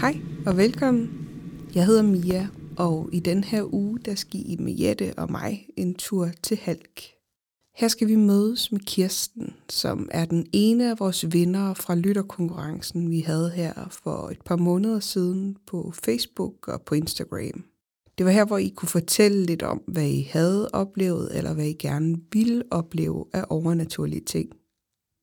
Hej og velkommen. Jeg hedder Mia, og i den her uge, der skal I med Jette og mig en tur til Halk. Her skal vi mødes med Kirsten, som er den ene af vores vinder fra lytterkonkurrencen, vi havde her for et par måneder siden på Facebook og på Instagram. Det var her, hvor I kunne fortælle lidt om, hvad I havde oplevet, eller hvad I gerne ville opleve af overnaturlige ting.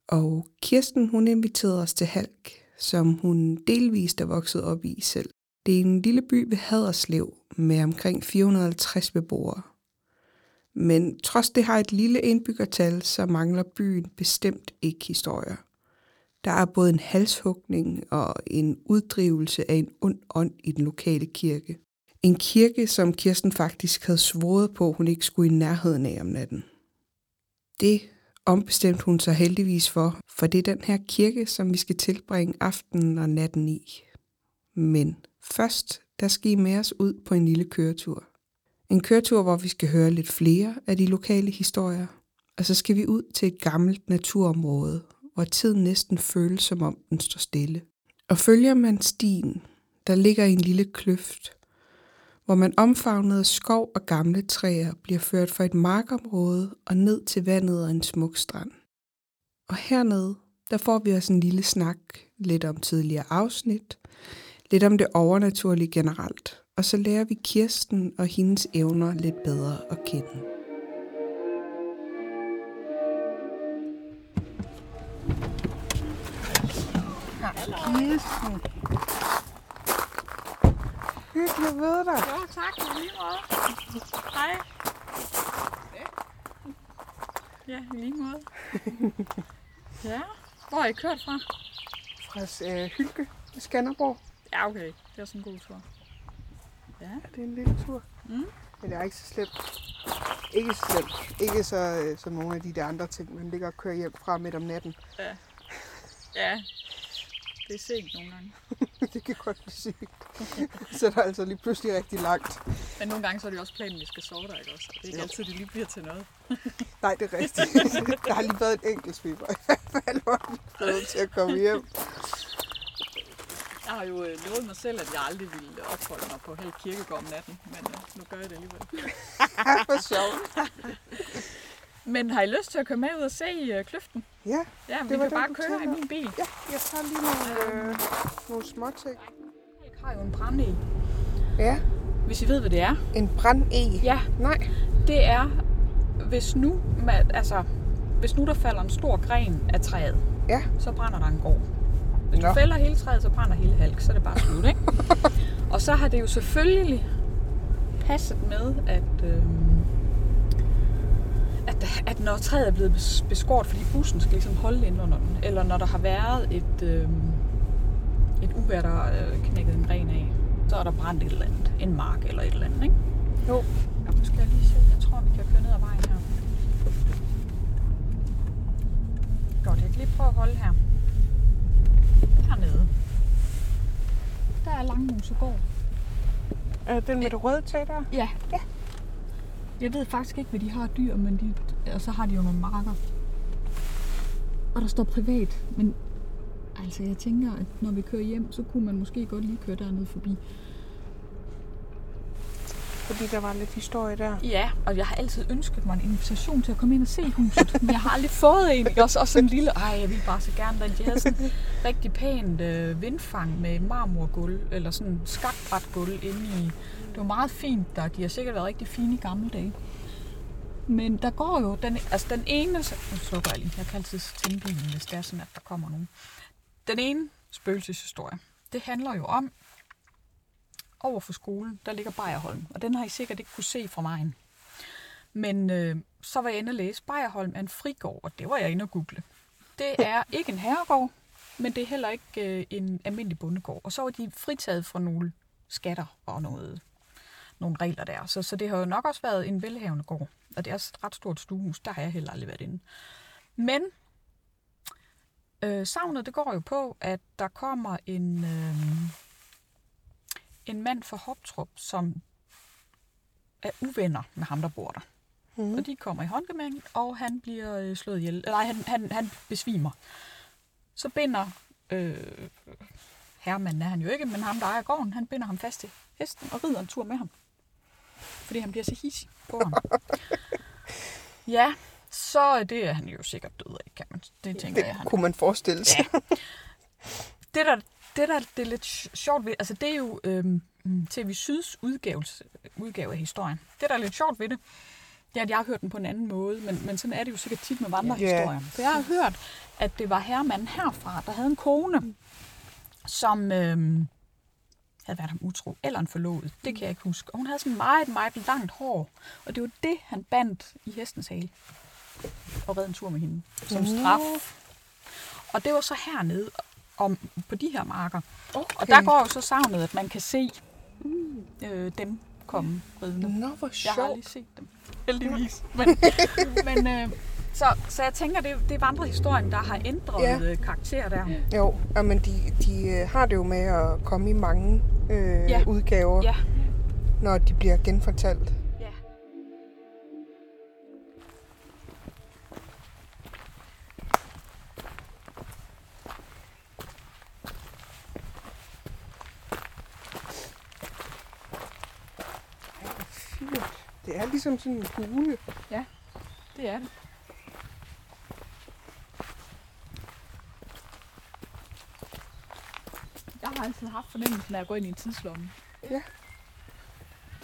Og Kirsten, hun inviterede os til Halk, som hun delvist er vokset op i selv. Det er en lille by ved Haderslev med omkring 450 beboere. Men trods det har et lille indbyggertal, så mangler byen bestemt ikke historier. Der er både en halshugning og en uddrivelse af en ond ånd i den lokale kirke. En kirke, som Kirsten faktisk havde svoret på, hun ikke skulle i nærheden af om natten. Det ombestemte hun sig heldigvis for, for det er den her kirke, som vi skal tilbringe aftenen og natten i. Men først, der skal I med os ud på en lille køretur. En køretur, hvor vi skal høre lidt flere af de lokale historier, og så skal vi ud til et gammelt naturområde, hvor tiden næsten føles som om den står stille. Og følger man stien, der ligger i en lille kløft, hvor man omfavnet af skov og gamle træer bliver ført fra et markområde og ned til vandet og en smuk strand. Og hernede, der får vi også en lille snak, lidt om tidligere afsnit, lidt om det overnaturlige generelt, og så lærer vi Kirsten og hendes evner lidt bedre at kende. Kirsten. Hyggeligt ved dig. Jo, tak. I lige måde. Hej. Ja, i lige måde. Ja. Hvor er I kørt fra? Fra øh, Hylke i Skanderborg. Ja, okay. Det er sådan en god tur. Ja. Ja, det er en lille tur. Mm. Men det er ikke så slemt. Ikke så slemt. Ikke så, øh, som nogle af de der andre ting, man ligger og kører hjem fra midt om natten. Ja. Ja. Det er sent nogle gange. det kan godt blive sygt. så er der altså lige pludselig rigtig langt. Men nogle gange så er det jo også planen, at vi skal sove der, ikke også? Det er ikke Jo. altid, det lige bliver til noget. Nej, det er rigtigt. der har lige været en enkelt sviber i hvert fald, hvor er til at komme hjem. Jeg har jo øh, lovet mig selv, at jeg aldrig ville opholde mig på Halv Kirkegård om natten, men øh, nu gør jeg det alligevel. Hvor sjovt. Men har I lyst til at komme med ud og se øh, kløften? Ja, Ja, Det vi kan det, bare køre i min bil. ja jeg tager lige nogle, øh, nogle små ting. Halk har jo en brænde Ja, Hvis I ved, hvad det er. en brand-e. Ja, Nej. det er, hvis nu, med, altså, hvis nu der falder en stor gren af træet, Ja. så brænder der en gård. Hvis Nå. du fælder hele træet, så brænder hele halk, så er det bare slut, ikke? og så har det jo selvfølgelig passet med, at, øh, at, at når træet er blevet bes- beskåret, fordi bussen skal ligesom holde ind under den, eller når der har været et, øh, et uvær, der øh, knækket en gren af, så er der brændt et eller andet. En mark eller et eller andet, ikke? Jo. Ja, nu skal jeg lige se. Jeg tror, vi kan køre ned ad vejen her. Godt, jeg kan lige prøve at holde her. Hernede. Der er Langmosegård. Øh, den med det røde tag der? Ja. ja. Jeg ved faktisk ikke, hvad de har dyr, men de, og så har de jo nogle marker. Og der står privat, men altså jeg tænker, at når vi kører hjem, så kunne man måske godt lige køre dernede forbi. Fordi der var lidt historie der. Ja, og jeg har altid ønsket mig en invitation til at komme ind og se huset, men jeg har aldrig fået en. Også, også sådan en lille, ej, jeg vil bare så gerne den. De havde sådan rigtig pænt øh, vindfang med marmorgulv, eller sådan skakbræt gulv inde i. Det var meget fint der. De har sikkert været rigtig fine i gamle dage. Men der går jo, den, altså den ene, nu slukker jeg lige, jeg kan altid tænde bilen, hvis det er sådan, at der kommer nogen. Den ene spøgelseshistorie, det handler jo om, over for skolen, der ligger Bejerholm, og den har I sikkert ikke kunne se fra mig. Men øh, så var jeg inde og læse, Bejerholm er en frigård, og det var jeg inde og google. Det er ikke en herregård, men det er heller ikke øh, en almindelig bondegård. Og så var de fritaget fra nogle skatter og noget, nogle regler der. Så, så det har jo nok også været en velhavende gård. Og det er også et ret stort stuehus. Der har jeg heller aldrig været inde. Men øh, savnet, det går jo på, at der kommer en, øh, en mand fra Hoptrup, som er uvenner med ham, der bor der. Mm. Og de kommer i håndgemæng, og han bliver øh, slået ihjel. Nej, han, han, han besvimer. Så binder øh, herremanden er han jo ikke, men ham, der ejer gården, han binder ham fast til hesten og rider en tur med ham. Fordi han bliver så hissig på ham. ja, så det er han jo sikkert død af, kan man. Det tænker Det jeg, han kunne man forestille sig. Ja. Det der, det der det er lidt sj- sjovt ved, altså det er jo øhm, TV Syds udgave, udgave af historien. Det der er lidt sjovt ved det, det er, at jeg har hørt den på en anden måde, men, men sådan er det jo sikkert tit med vandrehistorier. Ja. For jeg har hørt, at det var herremanden herfra, der havde en kone, som øhm, havde været ham utro, eller en forlovet. Det kan jeg ikke huske. Og hun havde sådan meget, meget langt hår, og det var det, han bandt i hestens hale og red en tur med hende som straf. Og det var så hernede om, på de her marker. Okay. Og der går jo så savnet, at man kan se øh, dem komme ridende. Nå, hvor Jeg har aldrig sjovt. set dem, heldigvis. Men, men øh, så, så jeg tænker, det, det er vandrehistorien, der har ændret Ja. ja. karakter der. Jo, ja, men de, de øh, har det jo med at komme i mange øh, Ja. udgaver, Ja. når de bliver genfortalt. ja. Fint. Det er ligesom sådan en hule. Det er det. Har altid haft fornemmelsen af at gå ind i en tidslomme.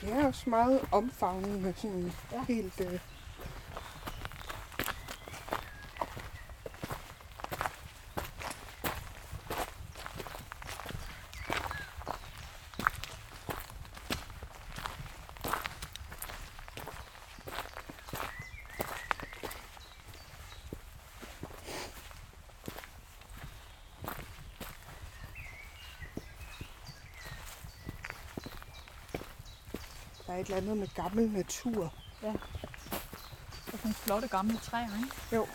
Det er også meget omfavnende, sådan ja. Ja. helt... Øh, et eller andet med gammel natur. Og sådan flotte gamle træer, ikke? Jo.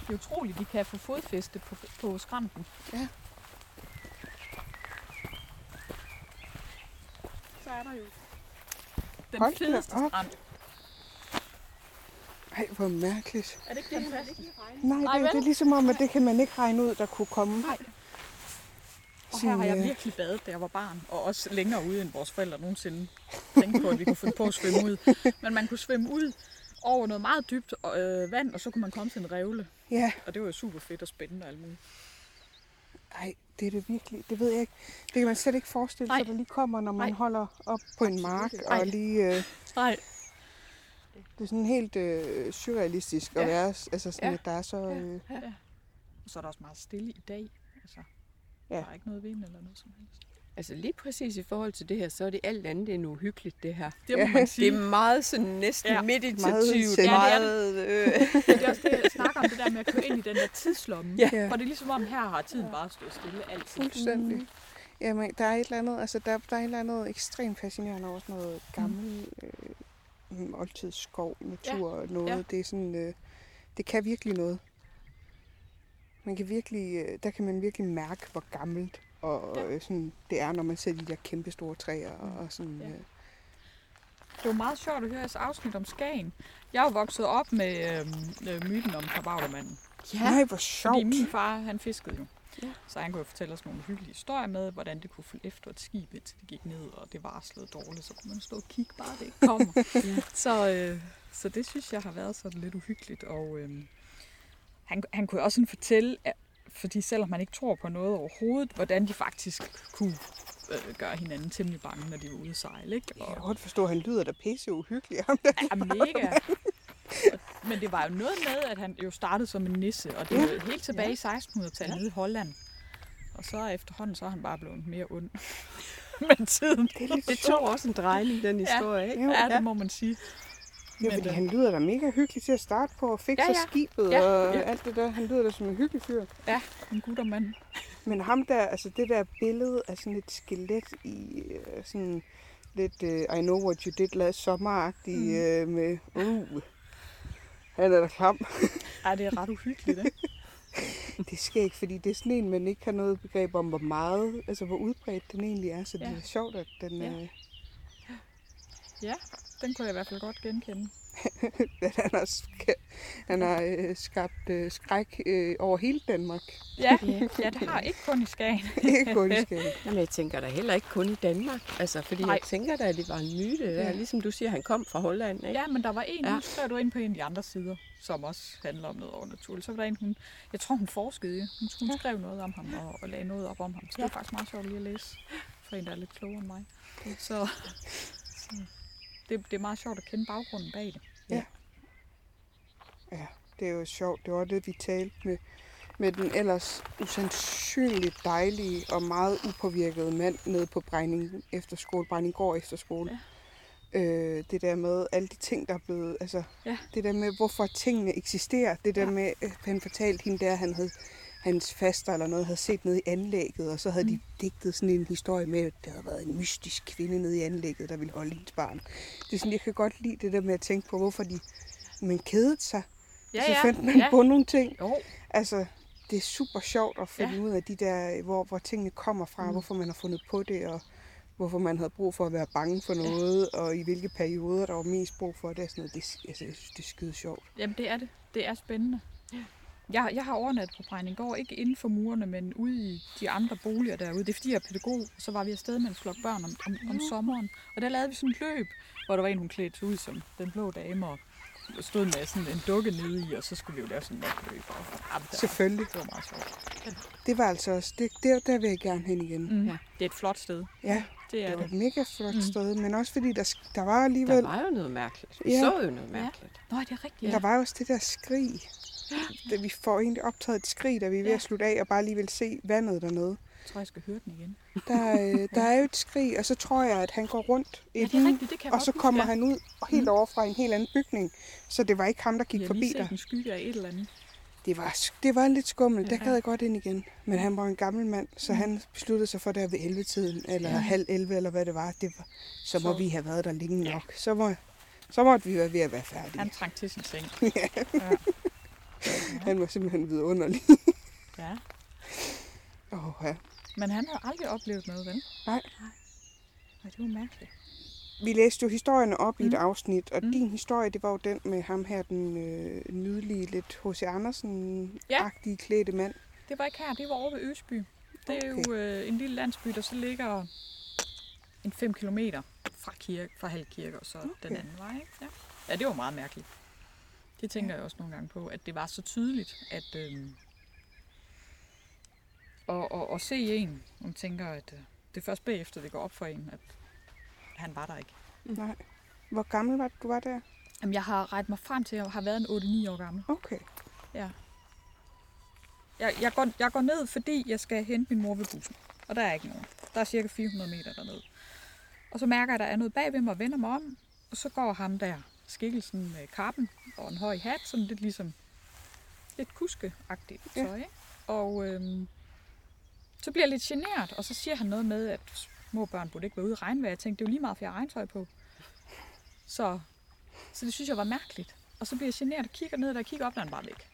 Det er utroligt, de kan få fodfæste på, på skrænten. Ja. Så er der jo den Hold fedeste op. skrant. Ej, hvor mærkeligt. Er det ikke fantastisk? Nej, Nej, det, det er ligesom om, at det kan man ikke regne ud, der kunne komme. Nej. Og her har jeg øh, virkelig badet, da jeg var barn, og også længere ude, end vores forældre nogensinde tænkte på, at vi kunne finde på at svømme ud. Men man kunne svømme ud over noget meget dybt øh, vand, og så kunne man komme til en revle. Ja, Og det var jo super fedt og spændende og alt muligt. ej, det er det virkelig. Det ved jeg ikke. Det kan man slet ikke forestille sig, Nej. der lige kommer, når man Nej. holder op på en mark. ikke. Og Ej. lige, øh, Nej. det er sådan helt øh, surrealistisk at Ja. være, altså sådan, Ja. at der er så... Øh, Og så er der også meget stille i dag. Altså, Ja. Der er ikke noget vind eller noget som helst. Altså lige præcis i forhold til det her, så er det alt andet end uhyggeligt, det her. Det må Ja. man Det sige. er meget sådan næsten Ja. ja. meditativt. Meget Meget, zen. meget øh, Det er også det, jeg snakker om, det der med at køre ind i den der tidslomme. Ja. Ja. For det er ligesom om, her har tiden bare stået stille altid. fuldstændig. Mm. Jamen, der er et eller andet, altså der, der er et eller andet ekstremt fascinerende over sådan noget gammel øh, oldtidsskov, natur og noget. ja. Det er sådan, øh, det kan virkelig noget. Man kan virkelig, øh, der kan man virkelig mærke, hvor gammelt og Ja. øh, sådan, det er, når man ser de der kæmpe store træer og, og sådan. Ja. Øh, Det var meget sjovt at høre jeres afsnit om Skagen. Jeg er jo vokset op med øhm, øh, myten om kabaglermanden. ja. Nej, hvor sjovt. Fordi min far, han fiskede jo. Ja. Så han kunne jo fortælle os nogle hyggelige historier med, hvordan det kunne følge efter et skib, indtil det gik ned, og det varslede dårligt. Så kunne man stå og kigge bare, det ikke kommer. Ja. så, øh, så det synes jeg har været sådan lidt uhyggeligt. Og øh, han, han kunne også sådan fortælle, fordi selvom man ikke tror på noget overhovedet, hvordan de faktisk kunne øh, gøre hinanden temmelig bange, når de var ude at sejle. Ikke? Jeg kan Og, godt forstå, at han lyder da pisse uhyggelig. Ja, mega. Men det var jo noget med, at han jo startede som en nisse, og det var helt tilbage i 1600-tallet nede i Holland. Og så efterhånden, så er han bare blevet mere ond med tiden. Det er lidt det tog også en drejning, den historie, ikke? Jo. Ja, det må man sige. Ja, Men, fordi han lyder da mega hyggelig til at starte på og fikse Ja, ja. skibet Ja, og ja. alt det der. Han lyder da som en hyggelig fyr. Ja, en guttermand. Men ham der, altså det der billede af sådan et skelet i øh, sådan lidt uh, I know what you did last sommer-agtig mm. øh, med, uh, han er da klam. Ej, det er ret uhyggeligt, ikke? Det sker ikke, fordi det er sådan en, man ikke har noget begreb om, hvor meget, altså hvor udbredt den egentlig er. Så det Ja. er sjovt, at den, Ja. øh, Ja, den kunne jeg i hvert fald godt genkende. han har, sk- han har øh, skabt øh, skræk øh, over hele Danmark. Ja, Ja. ja det har ikke kun i Skagen. Ikke kun i Skagen. Jamen, jeg tænker da heller ikke kun i Danmark. Altså, fordi Nej. jeg tænker da, at det var en myte. Ja. Ja. Ligesom du siger, han kom fra Holland, ikke? Ja, men der var en, Ja. nu skrev du ind på en af de andre sider, som også handler om noget overnaturligt. Så var der en, hun, jeg tror hun forskede, hun, hun skrev noget om ham og, og lagde noget op om ham. Så det er faktisk meget sjovt lige at læse for en, der er lidt klogere end mig. Så, så det, det er meget sjovt at kende baggrunden bag det. Ja, det er jo sjovt. Det var det, vi talte med, med den ellers usandsynligt dejlige og meget upåvirkede mand nede på Brejning efterskole, Brejninggård efterskole. Ja. Øh, det der med alle de ting, der er blevet... Altså, Ja. det der med, hvorfor tingene eksisterer. Det der Ja. ja. med, at han fortalte hende der, han havde hans faster eller noget, havde set nede i anlægget, og så havde mm. de digtet sådan en historie med, at der havde været en mystisk kvinde nede i anlægget, der ville holde hendes barn. Det er sådan, jeg kan godt lide det der med at tænke på, hvorfor de man kedede sig. Ja, så ja, fandt man ja. på nogle ting. Jo, Altså, det er super sjovt at finde Ja. ja. ud af de der, hvor, hvor tingene kommer fra, Mm. hvorfor man har fundet på det, og hvorfor man havde brug for at være bange for noget, ja. og i hvilke perioder, der var mest brug for det. Sådan noget. Det, altså, jeg synes, det er skide sjovt. Jamen, det er det. Det er spændende. Jeg, jeg har overnattet på Brejningård, ikke inden for murene, men ude i de andre boliger derude. Det er fordi, jeg er pædagog, og så var vi afsted med en flok børn om, om, om sommeren. Og der lavede vi sådan et løb, hvor der var en, hun klædte ud som den blå dame, og stod med sådan en dukke nede i, og så skulle vi jo lave sådan et natløb. Og, var, Selvfølgelig. det var meget sjovt. Det var altså også, det, der, der vil jeg gerne hen igen. Mm. Ja. Ja. Det er et flot sted. Ja, Det er det var det. et mega flot Mm. sted, men også fordi der, der var Der alligevel, var jo noget mærkeligt. Vi Ja. så jo noget mærkeligt. Nå, det er rigtigt. ja. Ja. der var også det der skrig. Da vi får egentlig optaget et skrig, da vi er ved Ja. at slutte af, og bare lige vil se vandet dernede. Jeg tror, jeg skal høre den igen. Der, øh, der er jo et skrig, og så tror jeg, at han går rundt i Ja, det er rigtigt. Det kan og så kommer ja. han ud helt Mm. over fra en helt anden bygning. Så det var ikke ham, der gik Jeg forbi der. en skygge af et eller andet. Det var, det var lidt skummelt. Der Ja. gad jeg godt ind igen. Men han var en gammel mand, så Mm. han besluttede sig for der ved 11-tiden, eller Ja. halv 11, eller hvad det var. Det var så må Så- vi have været der længe Ja. nok. Så, må, så måtte vi være ved at være færdige. Han trængte til sin seng. Ja. Ja. Han var simpelthen vidunderlig. ja. Åh, ja. Men han havde aldrig oplevet noget, vel? Nej. Nej, det var mærkeligt. Vi læste jo historierne op mm. i et Mm. afsnit, og Mm. din historie, det var jo den med ham her, den øh, nydelige, lidt H.C. Andersen-agtige klædte mand. Det var ikke her, det var over ved Øsby. Det er Okay. jo øh, en lille landsby, der så ligger en 5 km fra, kirke, fra Halvkirke og så okay. den anden vej. Ikke? Ja. ja, det var meget mærkeligt. Det tænker jeg også nogle gange på, at det var så tydeligt, at øh, og, og, og se en, man tænker, at øh, det er først bagefter, det går op for en, at han var der ikke. Nej. Hvor gammel var du, var der? Jamen, jeg har rettet mig frem til, at jeg har været en 8-9 år gammel. Okay. Ja. Jeg, jeg, går, jeg går ned, fordi jeg skal hente min mor ved bussen. Og der er ikke nogen. Der er cirka 400 meter derned. Og så mærker jeg, at der er noget bag ved mig og vender mig om. Og så går ham der, skikkelsen med kappen og en høj hat, sådan lidt ligesom lidt kuskeagtigt Ja. tøj. ikke? Og øhm, så bliver jeg lidt generet, og så siger han noget med, at små børn burde ikke være ude i regnvejr. Jeg tænkte, det er jo lige meget, for jeg har regntøj på. Så, så det synes jeg var mærkeligt. Og så bliver jeg generet og kigger ned, og jeg kigger op, og han bare væk.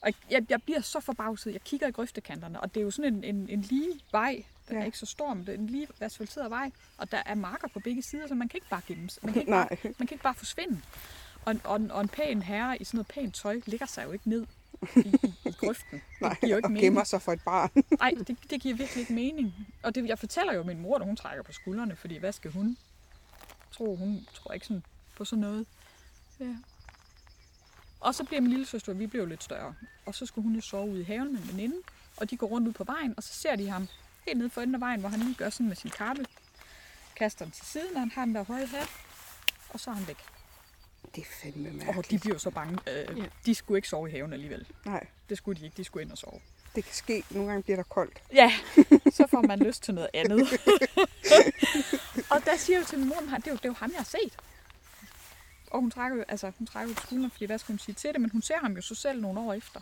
Og jeg, jeg bliver så forbavset. Jeg kigger i grøftekanterne, og det er jo sådan en, en, en lige vej. Den ja. er ikke så stor, men det er en lige asfalteret vej. Og der er marker på begge sider, så man kan ikke bare give dem. Man kan ikke, bare, Nej. man kan ikke bare forsvinde. Og, en- og, og en pæn herre i sådan noget pænt tøj ligger sig jo ikke ned i, i, i grøften. Nej, giver jo ikke og mening. gemmer sig for et barn. Nej, det, det giver virkelig ikke mening. Og det, jeg fortæller jo min mor, når hun trækker på skuldrene, fordi hvad skal hun? Tro, hun tror ikke sådan på sådan noget. Ja. Og så bliver min lille søster, vi blev lidt større. Og så skulle hun jo sove ude i haven med en veninde. Og de går rundt ud på vejen, og så ser de ham helt nede for enden af vejen, hvor han lige gør sådan med sin kappe. Kaster den til siden, og han har den der høje hat. Og så er han væk. Det er fandme Og mærkeligt. de bliver jo så bange. Øh, Ja. De skulle ikke sove i haven alligevel. Nej, Det skulle de ikke. De skulle ind og sove. det kan ske. Nogle gange bliver der koldt. Ja, så får man lyst til noget andet. og der siger jeg jo til min mor, "Men det er jo, det er jo ham, jeg har set. og hun trækker jo, altså, hun trækker jo på skulderen, fordi hvad skal hun sige til det, men hun ser ham jo så selv nogle år efter,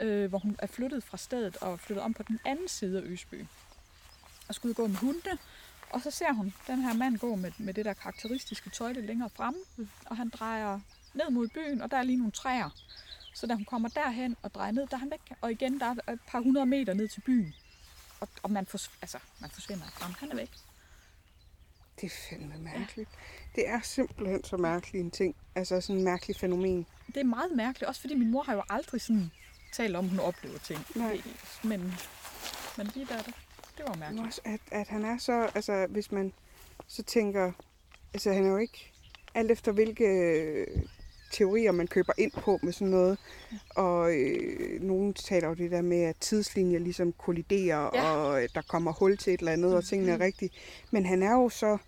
øh, hvor hun er flyttet fra stedet og flyttet om på den anden side af Øsby. Og skulle gå med hundene, og så ser hun den her mand gå med, med det der karakteristiske tøj lidt længere fremme, og han drejer ned mod byen, og der er lige nogle træer. Så da hun kommer derhen og drejer ned, der er han væk. Og igen, der er et par hundrede meter ned til byen. Og, og man, fors, altså, man forsvinder frem. Han er væk. Det er fandme mærkeligt. Det er simpelthen så mærkelig en ting. Altså sådan en mærkelig fænomen. Det er meget mærkeligt, også fordi min mor har jo aldrig sådan talt om, at hun oplever ting. Nej. Men, men lige der, det, det var mærkeligt. også, at, at han er så, altså hvis man så tænker, altså han er jo ikke, alt efter hvilke øh, teorier man køber ind på med sådan noget, og øh, nogen taler jo det der med, at tidslinjer ligesom kolliderer, Ja. og øh, der kommer hul til et eller andet, og tingene er rigtige. Men han er jo så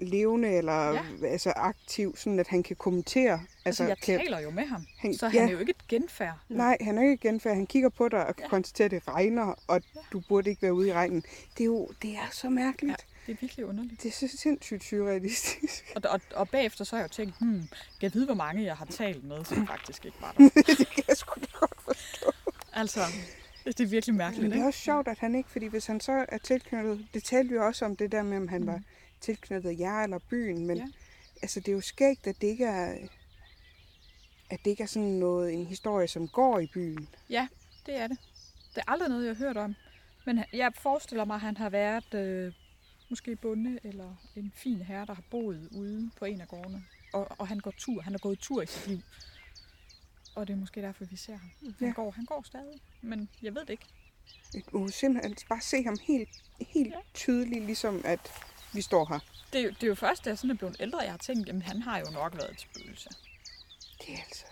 levende eller Ja. altså aktiv, sådan at han kan kommentere. Altså, Altså, jeg kan, taler jo med ham, han- så han ja. er jo ikke et genfærd. Nej, han er ikke genfærd. Han kigger på dig og kan Ja. konstatere, at det regner, og Ja. du burde ikke være ude i regnen. Det er jo det er så mærkeligt. Ja, det er virkelig underligt. Det er så sindssygt surrealistisk. Og, og, og bagefter så har jeg jo tænkt, hmm, kan jeg vide, hvor mange jeg har talt med, som faktisk ikke var der. det kan jeg sgu da godt forstå. Altså, det er virkelig mærkeligt, Men det er ikke? også sjovt, at han ikke, fordi hvis han så er tilknyttet, det talte vi også om det der med, om han var tilknyttet jer eller byen, men Ja. altså det er jo skægt, at det ikke er, at det ikke er sådan noget, en historie, som går i byen. Ja, det er det. Det er aldrig noget, jeg har hørt om. Men jeg forestiller mig, at han har været øh, måske bonde eller en fin herre, der har boet ude på en af gårdene. Og, og han går tur. Han har gået tur i sit liv. Og det er måske derfor, vi ser ham. Han, Ja. går, han går stadig, men jeg ved det ikke. Du kan simpelthen bare se ham helt, helt ja. tydeligt, ligesom at vi står her. Det, er jo- det er jo først, da jeg sådan er blevet ældre, jeg har tænkt, jamen han har jo nok været et spøgelse. Det er altså...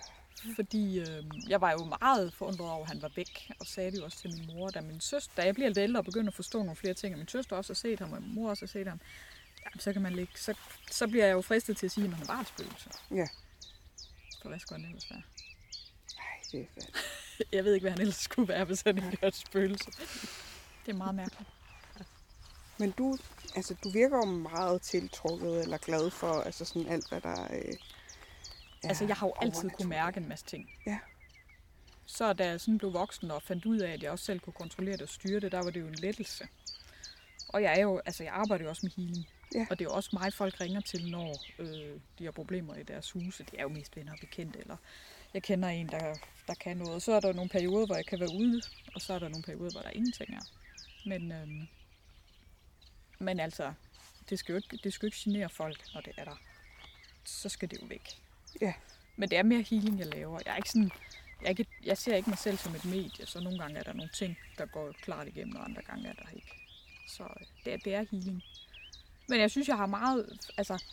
Fordi øh, jeg var jo meget forundret over, at han var væk, og sagde det jo også til min mor. Da, min søster, da jeg bliver lidt ældre og begynder at forstå nogle flere ting, og min søster også har set ham, og min mor også har set ham, jamen, så, kan man ligge, så, så bliver jeg jo fristet til at sige, at han var et spøgelse. Ja. For hvad skulle han ellers være? Ej, det er fandme. Jeg ved ikke, hvad han ellers skulle være, hvis han ikke er et spøgelse. Det er meget mærkeligt. Men du, altså, du virker jo meget tiltrukket eller glad for altså sådan alt, hvad der øh, er Altså, jeg har jo altid kunne mærke en masse ting. Ja. Så da jeg sådan blev voksen og fandt ud af, at jeg også selv kunne kontrollere det og styre det, der var det jo en lettelse. Og jeg er jo, altså jeg arbejder jo også med healing. Ja. Og det er jo også mig, folk ringer til, når øh, de har problemer i deres huse. Det er jo mest venner og bekendte, eller jeg kender en, der, der kan noget. Og så er der nogle perioder, hvor jeg kan være ude, og så er der nogle perioder, hvor der ingenting er. Men, øhm, men altså, det skal, jo ikke, det skal jo ikke genere folk, når det er der. Så skal det jo væk. Ja. Men det er mere healing, jeg laver. Jeg er ikke sådan, jeg, er ikke, jeg ser ikke mig selv som et medie, så nogle gange er der nogle ting, der går klart igennem, og andre gange er der ikke. Så øh, det er, det er healing. Men jeg synes, jeg har meget, altså,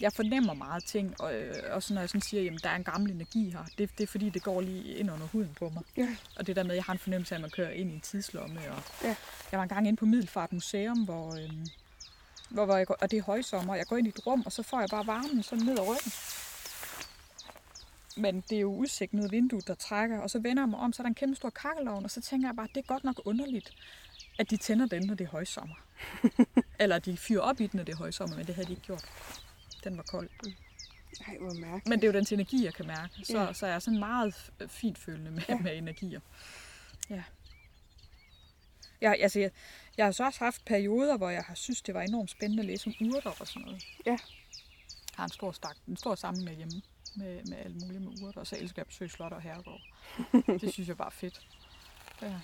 jeg fornemmer meget ting, og øh, også når jeg sådan siger, jamen der er en gammel energi her, det, det er fordi, det går lige ind under huden på mig. Ja. Og det der med, at jeg har en fornemmelse af, at man kører ind i en tidslomme. Og Ja. Jeg var engang inde på Middelfart Museum, hvor, øh, hvor, hvor jeg går, og det er højsommer, jeg går ind i et rum, og så får jeg bare varmen sådan ned ad ryggen. Men det er jo udsigt ned ad vinduet, der trækker, og så vender jeg mig om, så er der en kæmpe stor kakkelovn, og så tænker jeg bare, det er godt nok underligt, at de tænder den, når det er højsommer. Eller de fyrer op i den, når det er højsommer, men det havde de ikke gjort. Den var kold. Ej, hvor mærkeligt. Men det er jo dens energi, jeg kan mærke. Så, Ja. så jeg er sådan meget fint følende med, ja. Med energier. Ja. Jeg, altså, jeg, jeg har så også haft perioder, hvor jeg har synes, det var enormt spændende at læse om urter og sådan noget. Ja. Jeg har en stor, stak, en stor samling derhjemme med, med alt muligt med urter, og så elsker jeg at besøge slot og herregård. det synes jeg bare er fedt. Ja.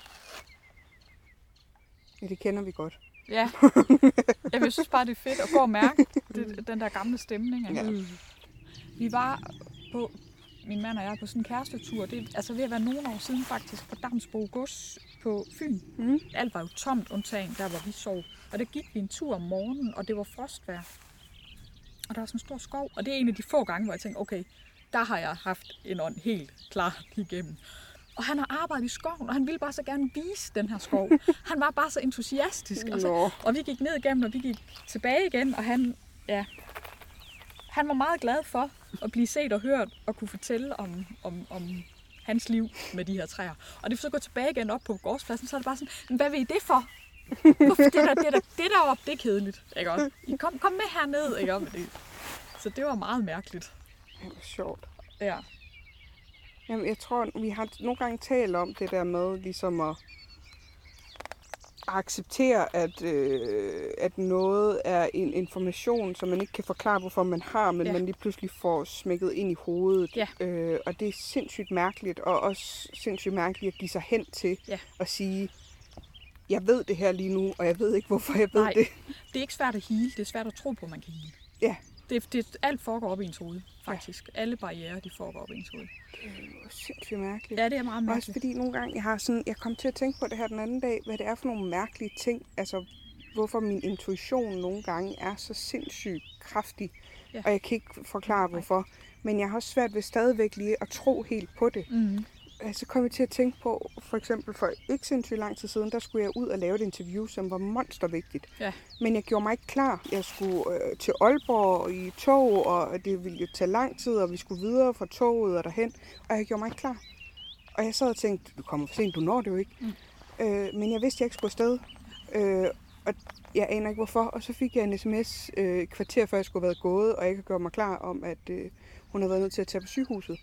Ja, det kender vi godt. Ja, Jamen, jeg synes bare, det er fedt at gå og mærke det, den der gamle stemning. Altså. Ja. Vi var på, min mand og jeg, på sådan en kærestetur. Det er altså ved at være nogle år siden faktisk, på Damsbo Gods på Fyn. Mm. Alt var jo tomt, undtagen der, hvor vi sov. Og der gik vi en tur om morgenen, og det var frostvejr. Og der var sådan en stor skov, og det er en af de få gange, hvor jeg tænkte, okay, der har jeg haft en ånd helt klar igennem. Og han har arbejdet i skoven, og han ville bare så gerne vise den her skov. Han var bare så entusiastisk. Og, så, og vi gik ned igennem, og vi gik tilbage igen, og han, ja, han var meget glad for at blive set og hørt, og kunne fortælle om, om, om hans liv med de her træer. Og det så gå tilbage igen op på gårdspladsen, så er det bare sådan, "Men hvad vil I det for? Hvorfor det der, det der, det deroppe, det er kedeligt. Ikke også? I kom, kom med herned, ikke også? Så det var meget mærkeligt. Det var sjovt. Ja. Jamen, jeg tror, vi har nogle gange talt om det der med ligesom at acceptere, at, øh, at noget er en information, som man ikke kan forklare, hvorfor man har, men Ja. man lige pludselig får smækket ind i hovedet. Ja. Øh, og det er sindssygt mærkeligt, og også sindssygt mærkeligt at give sig hen til Ja. at sige, jeg ved det her lige nu, og jeg ved ikke, hvorfor jeg ved Nej. det. Det er ikke svært at hele, det er svært at tro på, at man kan hele. Ja. Det, det, alt foregår op i ens hoved, faktisk. Ja. Alle barriere, de foregår op i ens hoved. Det er sindssygt mærkeligt. Ja, det er meget Også mærkeligt. fordi nogle gange, jeg har sådan, jeg kom til at tænke på det her den anden dag, hvad det er for nogle mærkelige ting, altså hvorfor min intuition nogle gange er så sindssygt kraftig, Ja. og jeg kan ikke forklare hvorfor. Men jeg har også svært ved stadigvæk lige at tro helt på det. Mm. Øh, Så kom jeg til at tænke på, for eksempel for ikke sindssygt lang tid siden, der skulle jeg ud og lave et interview, som var monstervigtigt. Ja. Men jeg gjorde mig ikke klar. Jeg skulle øh, til Aalborg i tog, og det ville jo tage lang tid, og vi skulle videre fra toget og derhen. Og jeg gjorde mig ikke klar. Og jeg sad og tænkte, du kommer for sent, du når det jo ikke. Mm. Øh, men jeg vidste, jeg ikke skulle afsted. Øh, og jeg aner ikke hvorfor. Og så fik jeg en sms øh, kvarter før jeg skulle have været gået, og jeg ikke gjort mig klar om, at øh, hun havde været nødt til at tage på sygehuset.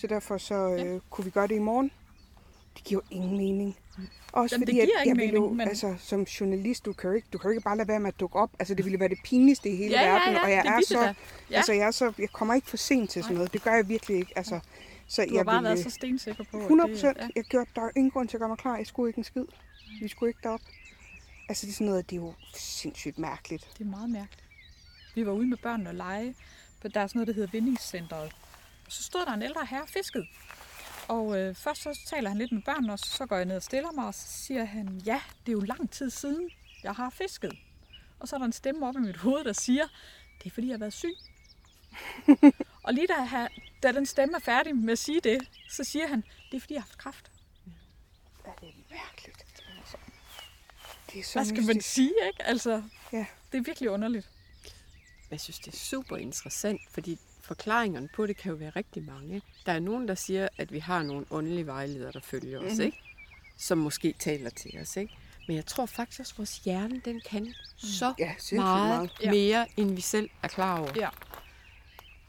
Så derfor så øh, ja. kunne vi gøre det i morgen. Det giver jo ingen mening. Også Jamen, det fordi, giver at jeg vil jo, mening, men- altså, som journalist, du kan, jo ikke, du kan jo ikke bare lade være med at dukke op. Altså, det ville være det pinligste i hele Ja, ja, verden, ja, og jeg det er det så. Ja. altså, jeg er så, jeg kommer ikke for sent til sådan noget. Det gør jeg virkelig ikke. Altså, så Du har jeg bare ville, været så stensikker på, at 100 det, procent. ja. Jeg gjorde, der er ingen grund til at gøre mig klar. Jeg skulle ikke en skid. Vi skulle ikke derop. Altså, det er sådan noget, det er jo sindssygt mærkeligt. Det er meget mærkeligt. Vi var ude med børnene og lege, der er sådan noget, der hedder vindingscenteret. Og så stod der en ældre herre og fiskede. Og øh, først så taler han lidt med børnene, og så går jeg ned og stiller mig, og så siger han, ja, det er jo lang tid siden, jeg har fisket. Og så er der en stemme op i mit hoved, der siger, det er fordi, jeg har været syg. og lige da, da den stemme er færdig med at sige det, så siger han, det er fordi, jeg har haft kræft. Ja, det er mærkeligt. Det er så Hvad skal man mystisk. sige, ikke? Altså, Ja. det er virkelig underligt. Jeg synes, det er super interessant, fordi forklaringerne på det kan jo være rigtig mange. Der er nogen, der siger, at vi har nogle åndelige vejledere, der følger os, Mhm. ikke? som måske taler til os. Ikke? Men jeg tror faktisk også, at vores hjerne den kan så Ja, meget, meget. Ja. mere, end vi selv er klar over. Ja.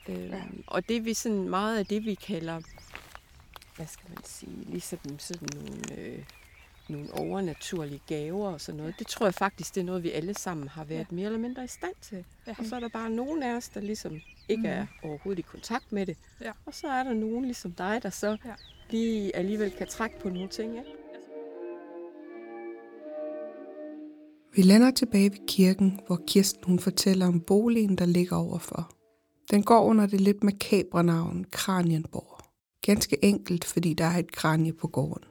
Øhm, Ja. Og det er vi sådan meget af det, vi kalder, hvad skal man sige, ligesom sådan nogle, øh, nogle overnaturlige gaver og sådan noget. Det tror jeg faktisk, det er noget, vi alle sammen har været ja. mere eller mindre i stand til. Ja. Og så er der bare nogen af os, der ligesom ikke er overhovedet i kontakt med det. Ja. Og så er der nogen ligesom dig, der så Ja. lige alligevel kan trække på nogle ting. Ikke? Vi lander tilbage ved kirken, hvor Kirsten hun fortæller om boligen, der ligger overfor. Den går under det lidt makabre navn Kranienborg. Ganske enkelt, fordi der er et kranie på gården.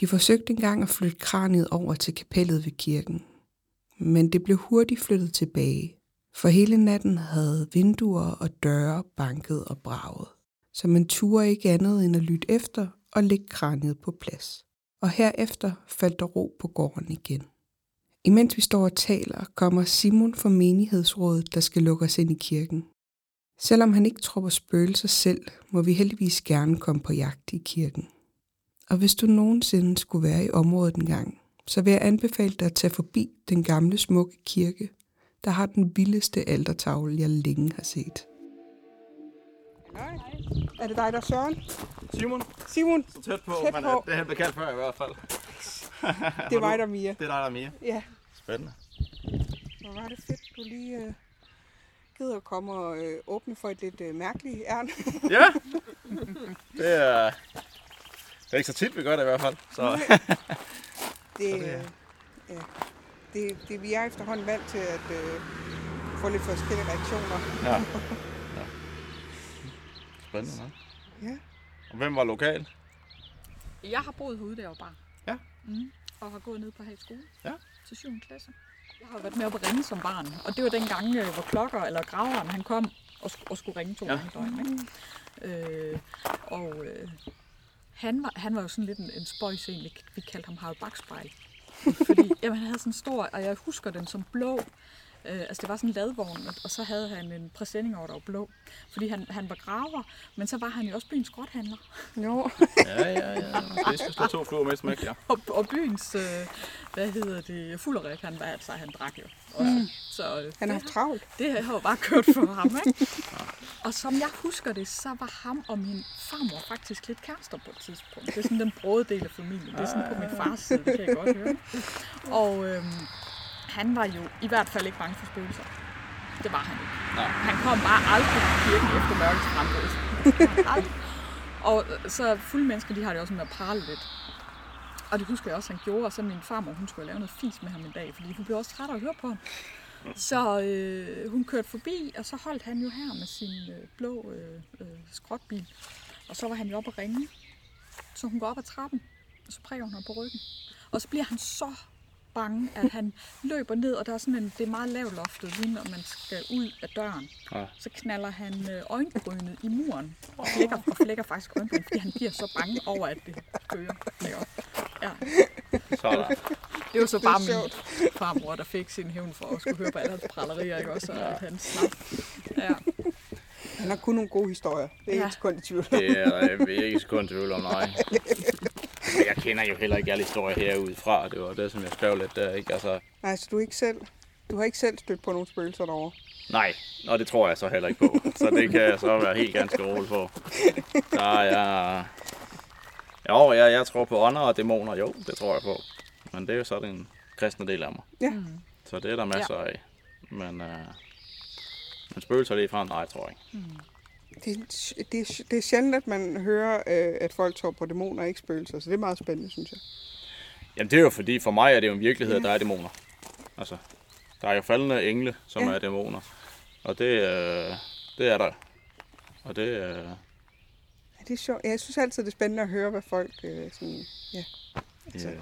De forsøgte engang at flytte kraniet over til kapellet ved kirken. Men det blev hurtigt flyttet tilbage, for hele natten havde vinduer og døre banket og braget. Så man turde ikke andet end at lytte efter og lægge kraniet på plads. Og herefter faldt der ro på gården igen. Imens vi står og taler, kommer Simon fra menighedsrådet, der skal lukke os ind i kirken. Selvom han ikke tror på spøgelser selv, må vi heldigvis gerne komme på jagt i kirken. Og hvis du nogensinde skulle være i området engang, så vil jeg anbefale dig at tage forbi den gamle smukke kirke, der har den vildeste altertavle, jeg længe har set. Nej. Er det dig, der er Søren? Simon, Simon, så tæt på, Tæt men på. øh, det har jeg bekendt før i hvert fald. det er mig, der er Mia. Det er dig, der er mere. Ja, Spændende. hvor var det fedt, du lige øh, gider at komme og øh, åbne for et lidt øh, mærkeligt ærne. Ja, det er, det er ikke så tit, vi gør det i hvert fald. Så Det, Så det er- ja, det, det, vi er efterhånden vant til at øh, få lidt forskellige reaktioner. ja. ja. Spændende, nok. Ja. Og hvem var lokal? Jeg har boet herude, jeg var barn. Ja. Mm. Og har gået ned på Hags skole. Ja. Til 7. klasse. Jeg har været med op at ringe som barn. Og det var den gang, øh, hvor klokker eller graveren han kom og, sk- og skulle ringe to Ja. gange i døgnet. Ikke? Øh, og øh, han, var, han var jo sådan lidt en, en spøjs egentlig. Vi kaldte ham Harald Bakspejl. Fordi jamen, han havde sådan en stor, og jeg husker den som blå. Øh, altså det var sådan en ladvogn, og, og så havde han en præsending over, der var blå. Fordi han, han var graver, men så var han jo også byens grothandler. Jo, Ja, ja, ja. Det skal stå to fluer med smæk, ja. Og, og byens, øh, hvad hedder det, fulderik, han var altså, han drak jo også. Mm. Så øh, han har det, haft travlt. det har jo bare kørt for ham, ikke? Og som jeg husker det, så var ham og min farmor faktisk lidt kærester på et tidspunkt. Det er sådan den brode del af familien. Det er sådan på min fars side, det kan jeg godt høre. Og øhm, han var jo i hvert fald ikke bange for spøgelser. Det var han ikke. Nej. Han kom bare aldrig til kirken efter mørkets frembrud. Og øh, så fulde mennesker, de har det også med at prale lidt. Og det husker jeg også, han gjorde. Og så min farmor, hun skulle lave noget fis med ham en dag, fordi hun blev også træt af at høre på ham. Så øh, hun kørte forbi, og så holdt han jo her med sin øh, blå øh, øh, skrotbil. Og så var han jo oppe at ringe. Så hun går op ad trappen, og så prikker hun ham på ryggen. Og så bliver han så bange, at han løber ned, og der er sådan en, det er meget lavt loftet, lige når man skal ud af døren. Ja. Så knaller han øh, øjenbrynet i muren, og flækker, og flækker faktisk øjenbrynet, fordi han bliver så bange over, at det kører. Ja. Sådan. Det var så bare min farmor, der fik sin hævn for at skulle høre på alle hans prallerier, ikke også? Og at han snap. Ja. Han har kun nogle gode historier. Det er Ja. ja. ikke sekund i tvivl. Det er jeg vil ikke sekund tvivl om, nej. Jeg kender jo heller ikke alle historier herudefra. Det var det, som jeg skrev lidt der, ikke? Altså, Nej, så du ikke selv... Du har ikke selv stødt på nogle spøgelser derovre. nej, og det tror jeg så heller ikke på. Så det kan jeg så være helt ganske rolig på. Der er... Jo, jeg, jeg tror på ånder og dæmoner. Jo, det tror jeg på. Men det er jo så den kristne del af mig. Ja. Så det er der masser af. Men, øh, men spøgelser lige fra, nej, tror jeg ikke. Det, er- det, det er sjældent, at man hører, øh, at folk tror på dæmoner og ikke spøgelser. Så det er meget spændende, synes jeg. Jamen det er jo fordi, for mig er det jo en virkelighed, at der er dæmoner. Altså, der er jo faldende engle, som Ja. ja. er dæmoner. Og det, øh, det er der. Og det, øh, Ja, det er sjovt. Ja, Jeg synes altid, det er spændende at høre, hvad folk... Øh, sådan, ja. Altså, øh,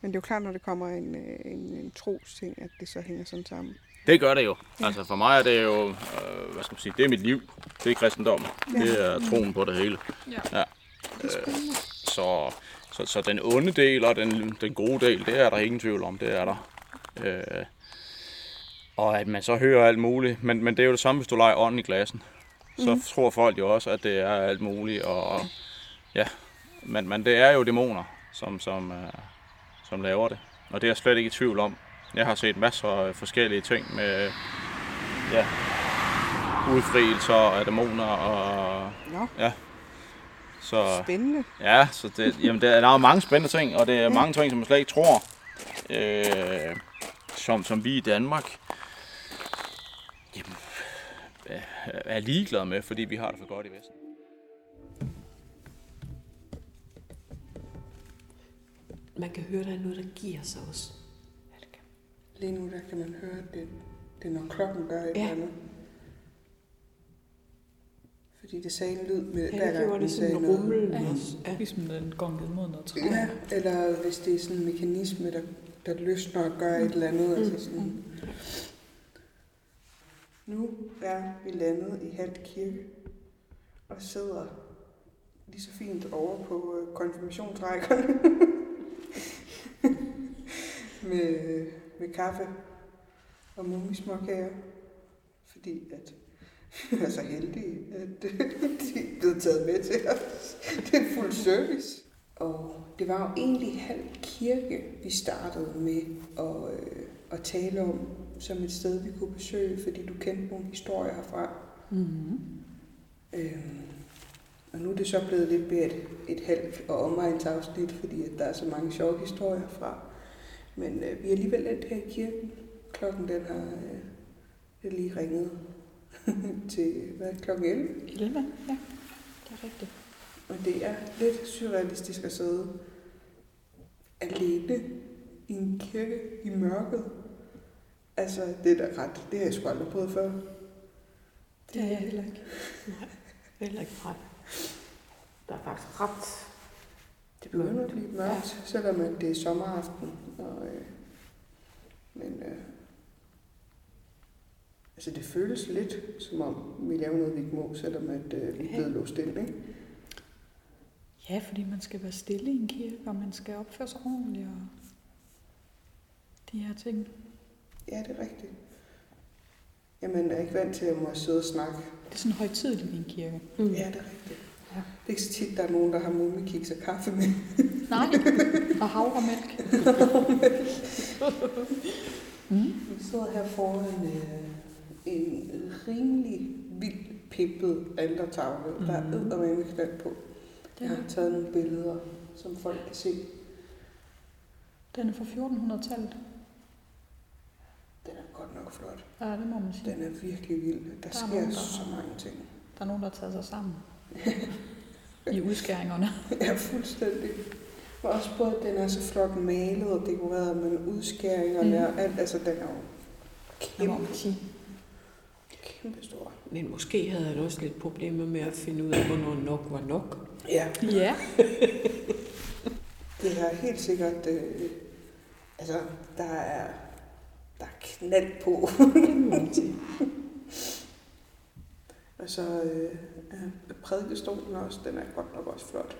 Men det er jo klart, når det kommer en, øh, en, en tros ting, at det så hænger sådan sammen. Det gør det jo. Altså for mig er det jo, øh, hvad skal man sige, det er mit liv. Det er kristendommen. Det er troen på det hele. Ja. Øh, så, så, så den onde del og den, den gode del, det er der ingen tvivl om. Det er der. Øh, og at man så hører alt muligt. Men, men det er jo det samme, hvis du leger ånden i glassen. Så mm. tror folk jo også, at det er alt muligt. Og, ja, men, men det er jo dæmoner, som, som, øh, som laver det. Og det er jeg slet ikke i tvivl om. Jeg har set masser af forskellige ting med ja, udfrielser af dæmoner. Og, Nå, ja, så, spændende. Ja, så det, jamen, der, der er mange spændende ting, og det er mange ting, som man slet ikke tror, øh, som, som vi i Danmark jamen, er- er ligeglade med, fordi vi har det for godt i Vesten. Man kan høre, der er noget, der giver sig også. Lige nu der kan man høre, at det, det er når klokken gør et Ja. eller andet. Fordi det sagde en lyd med, Ja, hver det gang det sagde sådan noget. rumlen Ja. Ja. Ligesom den gongede mod noget træ. Ja, eller hvis det er sådan en mekanisme, der, der løsner og gør et eller andet. Altså sådan. Nu er vi landet i Halt Kirke og sidder lige så fint over på øh, konfirmationsrækkerne med, med kaffe og mumismåkager. Fordi at vi er så heldige, at de er blevet taget med til os. Det er fuld service. Og det var jo egentlig halv kirke, vi startede med at, øh, at tale om som et sted, vi kunne besøge, fordi du kendte nogle historier herfra. Mm-hmm. Øhm, og nu er det så blevet lidt mere et, et halvt og omegnsafsnit, fordi at der er så mange sjove historier fra. Men øh, vi er alligevel lidt her i kirken. Klokken den har øh, lige ringet til hvad, klokken 11. 11, ja. Det er rigtigt. Og det er lidt surrealistisk at sidde alene i en kirke i mørket. Altså, det er da ret. Det har jeg sgu aldrig prøvet før. Det er jeg heller ikke. Nej, heller ikke ret. Der er faktisk ret... Det begynder at blive mørkt, ja. selvom at det er sommeraften. Og, øh, men øh, altså det føles lidt, som om vi laver noget, vi ikke må, selvom at øh, vi er blevet låst ind, ikke? Ja, fordi man skal være stille i en kirke, og man skal opføre sig ordentligt, og de her ting. Ja, det er rigtigt. Jamen, jeg er ikke vant til at må sidde og snakke. Det er sådan højtidligt i en kirke. Mm. Ja, det er rigtigt. Det er ikke så tit, der er nogen, der har mumiekiks og kaffe med. Nej, og havremælk. mm. Vi sidder her foran øh, en rimelig vild pimpet altertavle. Mm. Der er eddermame knald på. Jeg har taget nogle billeder, som folk kan se. Den er fra 1400-tallet. Den er godt nok flot. Ja, det må man sige. Den er virkelig vild. Der, er sker nogen, der så mange ting. Der er nogen, der har taget sig sammen. I udskæringerne. Ja, fuldstændig. Og også både, at den er så flot malet og dekoreret, men udskæringerne Mm. og alt, altså den er jo kæmpe, kæmpe stor. Men måske havde han også lidt problemer med at finde ud af, hvornår nok var nok. Ja, Ja. det har helt sikkert, øh, altså der er, der er knald på. Det må man sige. Og så øh, ja, prædikestolen også, den er godt nok også flot.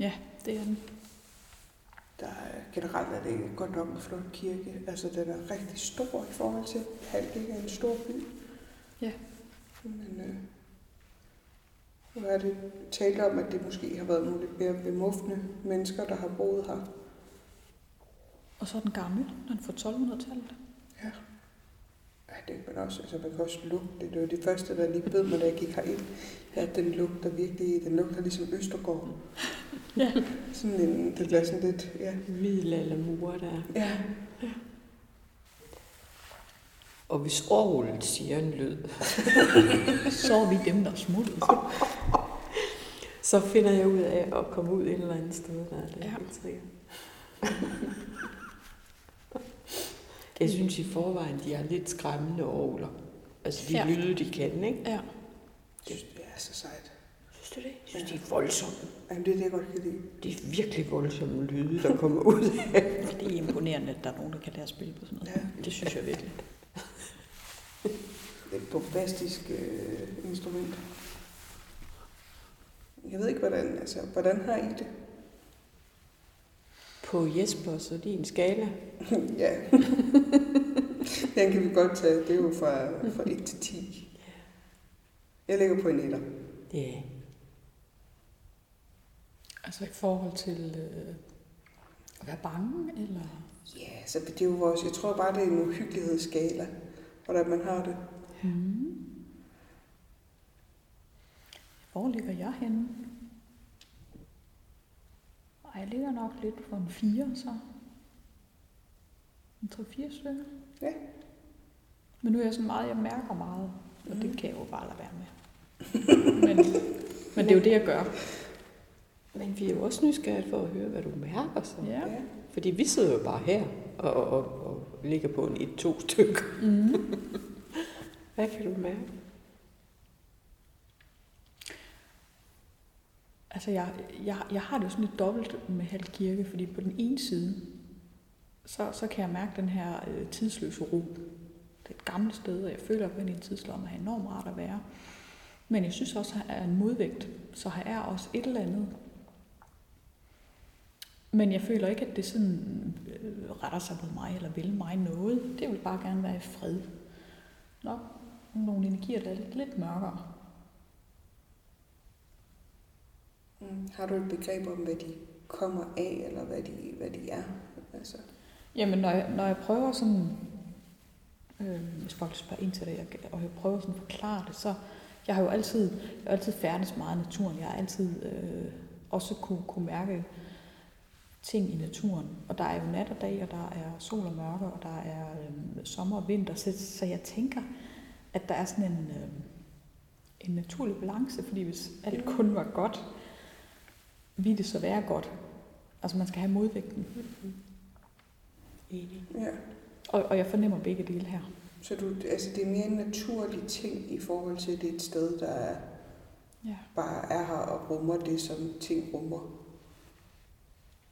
Ja, det er den. Der er, generelt er det godt nok en flot kirke. Altså den er rigtig stor i forhold til Halk ikke er en stor by. Ja. Men øh, nu er det talt om, at det måske har været nogle lidt mere bemuffende mennesker, der har boet her. Og så er den gammel. Den er fra 1200-tallet. Ja. Ja, det kan man også. Altså, man kan også lugte det. Det var det første, der lige bed mig, da jeg gik herind. Ja, den lugter virkelig, den lugter ligesom Østergaard. Ja. Sådan en, det er sådan lidt, ja. Middelaldermure der. Ja, Og hvis orglet siger en lyd, Så er vi dem, der er smuttet. så finder jeg ud af at komme ud et eller andet sted, der er det Ja. ja. helt sikkert. Jeg synes i forvejen, de har lidt skræmmende orgler. Altså de Ja. ja. lyde, de kan, ikke? Ja. jeg synes, det er så sejt. Synes du det? Jeg synes, de er voldsomme. Jamen, det er det, jeg godt kan lide. Det er virkelig voldsomme lyde, der kommer ud af. Det er imponerende, at der er nogen, der kan lære at spille på sådan noget. Ja. Det synes jeg virkelig. Det er et bombastisk øh, instrument. Jeg ved ikke, hvordan, altså, hvordan har I det? På Jesper, så det er en skala. ja. Den kan vi godt tage. Det er jo fra, fra 1 til 10. Jeg ligger på en etter. Ja. Altså i forhold til øh, at være bange, eller... Ja, så det er jo vores, jeg tror bare, det er en uhyggelighedsskala, hvordan man har det. Hmm. Hvor ligger jeg henne? Ej, jeg ligger nok lidt på en 4, så. En 3-4 stykker. Ja. Men nu er jeg sådan meget, jeg mærker meget, og det Mhm. kan jeg jo bare lade være med. men, men det er jo det, jeg gør. Men vi er jo også nysgerrige for at høre, hvad du mærker så. Ja. Fordi vi sidder jo bare her og, og, og, og ligger på en et-to stykker. Mm. Hvad kan du mærke? Altså, jeg, jeg, jeg har det jo sådan lidt dobbelt med halv Kirke, fordi på den ene side, så, så kan jeg mærke den her øh, tidsløse ro. Det er et gammelt sted, og jeg føler, at jeg er i en tidslomme er enormt rart at være. Men jeg synes også, at jeg er en modvægt, så her er også et eller andet. Men jeg føler ikke, at det sådan øh, retter sig mod mig, eller vil mig noget. Det vil bare gerne være i fred. Nok nogle energier, der er lidt, lidt mørkere. Mm. Har du et begreb om, hvad de kommer af, eller hvad de, hvad de er? Altså, Jamen, når jeg, når jeg prøver sådan, øh, hvis folk spørger ind til det, jeg, og jeg prøver sådan at forklare det, så jeg har jo altid, jeg har altid færdes meget i naturen. Jeg har altid øh, også kunne, kunne mærke ting i naturen. Og der er jo nat og dag, og der er sol og mørke, og der er øh, sommer og vinter. Så, så jeg tænker, at der er sådan en, øh, en naturlig balance, fordi hvis alt kun var godt, ville det så være godt. Altså man skal have modvægten. Enig. ja. Og, og jeg fornemmer begge dele her. Så du, altså, det er mere en naturlig ting i forhold til, at det er et sted, der er, Ja. bare er her og rummer det, som ting rummer.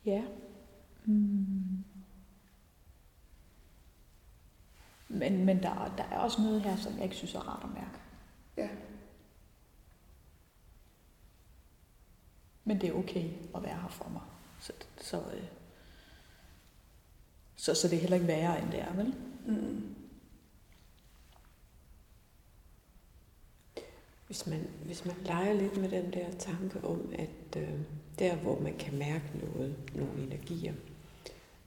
Ja. Mm. Men, men der, der er også noget her, som jeg ikke synes er rart at mærke. Ja. Men det er okay at være her for mig. Så, så, øh, så, så det er heller ikke værre, end det er, vel? Mm. Hvis man, hvis man leger lidt med den der tanke om, at øh, der, hvor man kan mærke noget, nogle energier,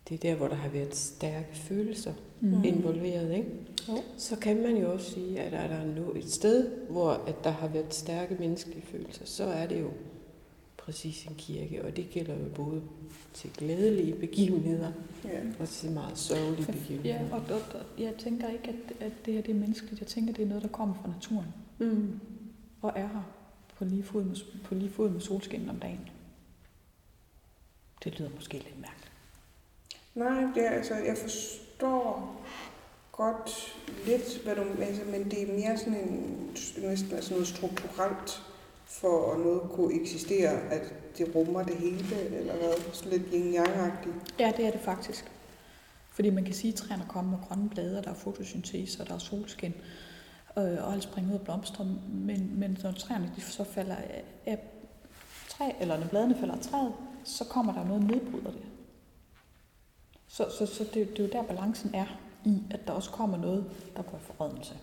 det er der, hvor der har været stærke følelser Mm. involveret, ikke? Jo. Så kan man jo også sige, at er der nu et sted, hvor at der har været stærke menneskelige følelser, så er det jo præcis en kirke, og det gælder jo både til glædelige begivenheder Ja. og til meget sørgelige begivenheder. Ja, og, og, og jeg tænker ikke, at, at det her det er menneskeligt. Jeg tænker, det er noget, der kommer fra naturen Mm. og er her på lige fod med, på lige fod med solskin om dagen. Det lyder måske lidt mærkeligt. Nej, det er, altså, jeg forstår godt lidt, hvad du altså, men det er mere sådan en, næsten altså noget strukturelt, for at noget kunne eksistere, at det rummer det hele, eller hvad? Sådan lidt yin yang -agtigt. Ja, det er det faktisk. Fordi man kan sige, at træerne kommer med grønne blade, og der er fotosyntese, og der er solskin, øh, og alt springer ud af blomster. Men, men når træerne de så falder af, af træ, eller når bladene falder af træet, så kommer der noget nedbryder det. Så, så, så det, det er jo der balancen er i, at der også kommer noget, der går i forredelse.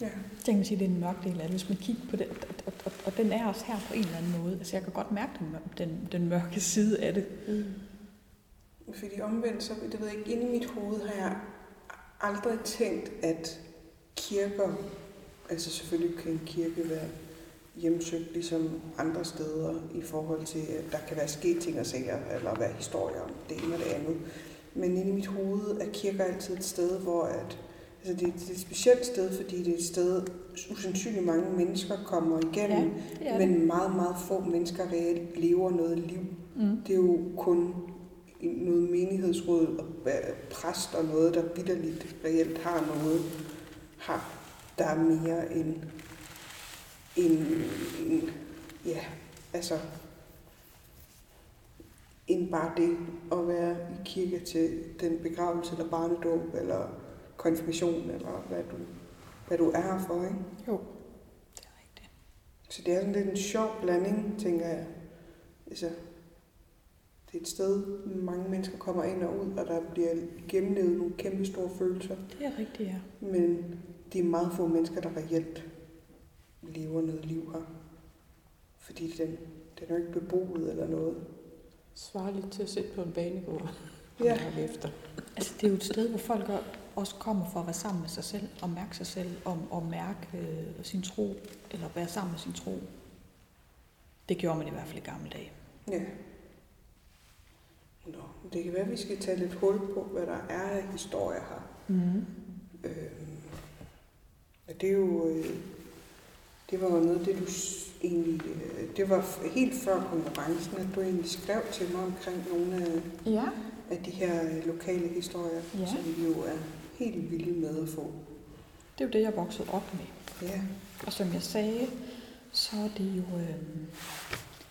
Ja. Det kan man sige, det er en mørk del af det. Hvis man kigger på det, og, og, og, den er også her på en eller anden måde. Altså jeg kan godt mærke den, den, den mørke side af det. Mm. Fordi omvendt, så det ved jeg ikke, inde i mit hoved har jeg aldrig tænkt, at kirker, altså selvfølgelig kan en kirke være hjemsøgt ligesom andre steder i forhold til, at der kan være sket ting og sager, eller være historier om det ene og det andet. Men inde i mit hoved er kirker altid et sted, hvor at, altså det, er- det er et specielt sted, fordi det er et sted, usandsynligt mange mennesker kommer igennem, det er men meget, meget få mennesker reelt lever noget liv. Mm. Det er jo kun noget menighedsråd og øh, præst og noget, der vidderligt reelt har noget, har, der er mere end, end, end ja, altså, end bare det at være i kirke til den begravelse eller barnedåb eller konfirmation eller hvad du, hvad du er her for, ikke? Jo, det er rigtigt. Så det er sådan lidt en sjov blanding, tænker jeg. Altså, det er et sted, mange mennesker kommer ind og ud, og der bliver gennemlevet nogle kæmpe store følelser. Det er rigtigt, ja. Men det er meget få mennesker, der reelt lever noget liv her. Fordi den, den er jo ikke beboet eller noget. Svarer lidt til at sætte på en banegård. Ja. Ja. Efter. Altså, det er jo et sted, hvor folk er- også kommer for at være sammen med sig selv, og mærke sig selv, og, og mærke øh, sin tro, eller være sammen med sin tro. Det gjorde man i hvert fald i gamle dage. Ja. Nå, det kan være, at vi skal tage lidt hul på, hvad der er af historier her. Mm. Og det er jo, øh, det var jo noget det, du egentlig, øh, det var helt før konkurrencen, at du egentlig skrev til mig omkring nogle af, Ja. af de her øh, lokale historier, Ja. som vi jo er helt vilde med at få. Det er jo det, jeg voksede op med. Ja, Og som jeg sagde, så er det jo... Øh,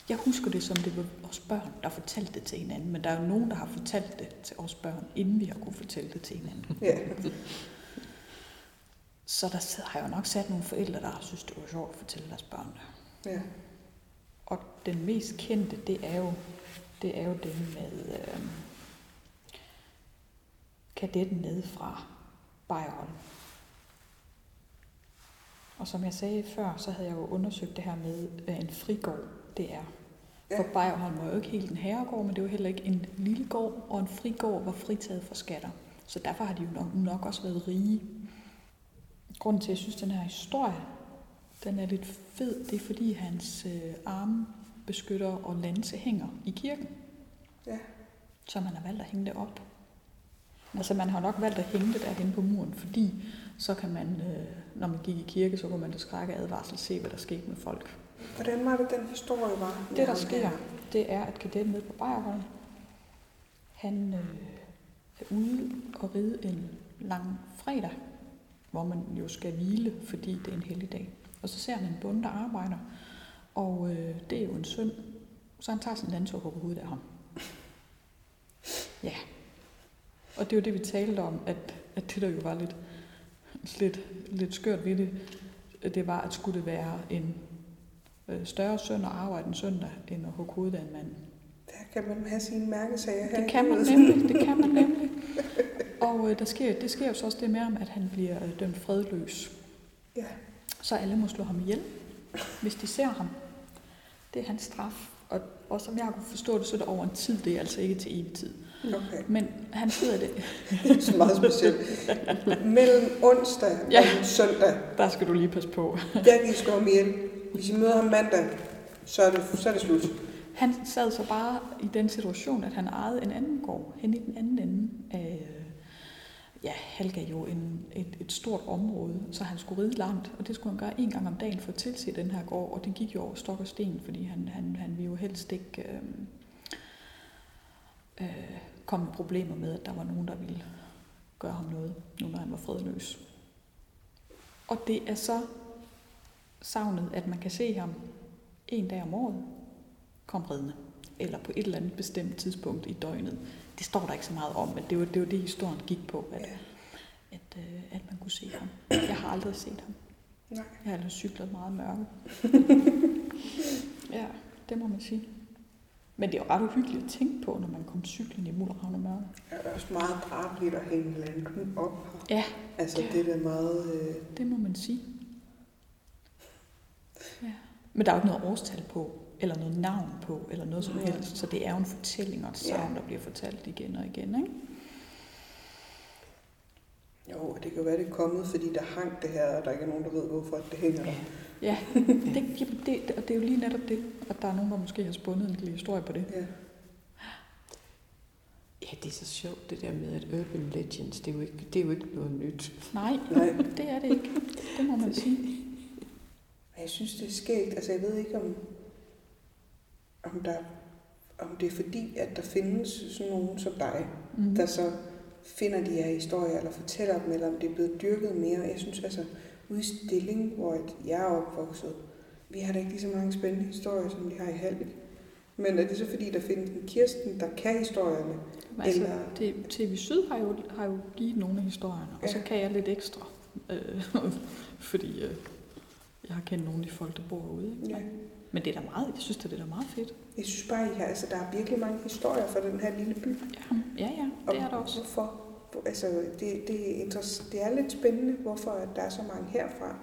jeg husker det som det var os børn, der fortalte det til hinanden, men der er jo nogen, der har fortalt det til os børn, inden vi har kunne fortælle det til hinanden. ja, Så der har jo nok sat nogle forældre, der har synes, det var sjovt at fortælle deres børn det. ja, Og den mest kendte, det er jo, det er jo den med øh, kadetten nede Bayerholm. Og som jeg sagde før, så havde jeg jo undersøgt det her med, hvad en frigård det er. Ja. For Bayerholm var jo ikke helt en herregård, men det var heller ikke en lille gård, og en frigård var fritaget for skatter. Så derfor har de jo nok, nok også været rige. Grunden til, at jeg synes, at den her historie, den er lidt fed, det er fordi hans øh, armbeskytter og lanse hænger i kirken. Ja. Så man har valgt at hænge det op. Altså man har nok valgt at hænge det derhen på muren, fordi så kan man, øh, når man gik i kirke, så kunne man til skrække advarsel se, hvad der skete med folk. Hvordan var det, den historie var? Det, der sker, det er, at kadetten nede på Bayerholm, han øh, er ude og ride en lang fredag, hvor man jo skal hvile, fordi det er en hellig dag. Og så ser han en bonde, der arbejder, og øh, det er jo en synd. Så han tager sin landsår og hugger hovedet af ham. Ja. Og det er jo det, vi talte om, at, at det der jo var lidt, lidt, lidt skørt ved det, det var, at skulle det være en øh, større synd at arbejde en søndag, end at hugge hovedet af en mand. Der kan man have sine mærkesager her. Det kan man nemlig, det kan man nemlig. Og øh, der sker, det sker jo så også det med ham, at han bliver øh, dømt fredløs. Ja. Så alle må slå ham ihjel, hvis de ser ham. Det er hans straf. Og, og som jeg har kunne forstå det, så er det over en tid, det er altså ikke til evig tid. Okay. Men han sidder det. Det er så meget specielt. Mellem onsdag Ja. og søndag, Der skal du lige passe på. der kan slå ham ihjel. Hvis I møder ham mandag, så er det, så er det slut. Han sad så bare i den situation, at han ejede en anden gård hen i den anden ende af ja, Halga jo en, et, et stort område, så han skulle ride langt, og det skulle han gøre en gang om dagen for at tilse den her gård, og det gik jo over stok og sten, fordi han, han, han ville jo helst ikke øh, øh, komme i problemer med, at der var nogen, der ville gøre ham noget, nu når han var fredløs. Og det er så savnet, at man kan se ham en dag om året komme ridende, eller på et eller andet bestemt tidspunkt i døgnet. Det står der ikke så meget om, men det var det, var det historien gik på, at, Ja. at, øh, at man kunne se ham. Jeg har aldrig set ham. Nej. Jeg har aldrig cyklet meget mørke. ja, det må man sige. Men det er jo ret uhyggeligt at tænke på, når man kommer cyklen i Mullerhavn og mørke. Det er også meget drabeligt at hænge landen op her. Ja, Altså, det er meget... Øh, det må man sige. Ja. Men der er jo ikke noget årstal på, eller noget navn på, eller noget som Nej. helst. Så det er jo en fortælling og et Ja. savn, der bliver fortalt igen og igen. Ikke? jo, det kan være, det er kommet, fordi der hang det her, og der ikke er nogen, der ved, hvorfor det hænger. Ja. Ja, det, jamen, det, og det er jo lige netop det, at der er nogen, der måske har spundet en lille historie på det. ja. Ja, det er så sjovt det der med, at Urban Legends, det er jo ikke, det er jo ikke noget nyt. Nej, Nej. det er det ikke. Det må man sige. Jeg synes, det er skægt. Altså, jeg ved ikke, om, om, der, om det er fordi, at der findes sådan nogen som dig, Mm. der så finder de her historier, eller fortæller dem, eller om det er blevet dyrket mere. Jeg synes altså, ude i Stilling, hvor jeg er opvokset, vi har da ikke lige så mange spændende historier, som vi har i Halvik. Men er det så fordi, der findes en Kirsten, der kan historierne? Altså, Eller- det, TV Syd har jo, har jo givet nogle af historierne, og så Ja. kan jeg lidt ekstra. Øh, fordi øh, jeg har kendt nogle af de folk, der bor ude. Ikke? Ja. Men det er da meget, jeg synes, det er da meget fedt. Jeg synes bare, I har, altså, der er virkelig mange historier fra den her lille by. Ja, ja, ja det er der også. Hvorfor? Altså, det, det, er det er lidt spændende, hvorfor at der er så mange herfra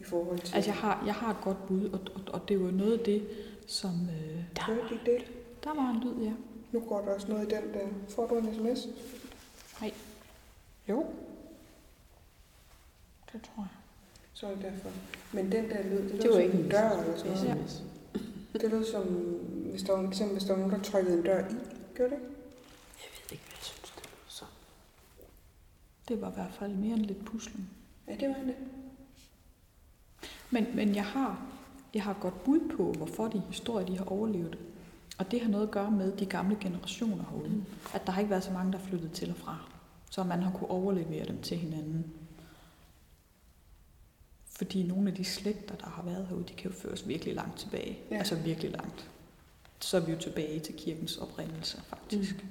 i forhold til... Altså, jeg har, jeg har et godt bud, og, og, og det er jo noget af det, som... Øh, Hørte I det? der var en lyd, ja. Nu går der også noget i den der. Får du en sms? Jo. Det tror jeg. Så er det derfor. Men den der lyd, det, Det lød som ikke en dør eller sådan noget. SMS. Det lød som, hvis der, var, ligesom, hvis der var nogen, der trykkede en dør i. Gjorde det ikke? Jeg ved ikke, hvad jeg synes, det lyder så. Det var i hvert fald mere end lidt puslen. Ja, det var det. Men, men jeg har jeg har godt bud på, hvorfor de historier de har overlevet. Og det har noget at gøre med de gamle generationer herude. Mm. At der har ikke været så mange, der er flyttet til og fra. Så man har kunne overlevere dem til hinanden. Fordi nogle af de slægter, der har været herude, de kan jo føres virkelig langt tilbage. Ja. Altså virkelig langt. Så er vi jo tilbage til kirkens oprindelse, faktisk. Mm.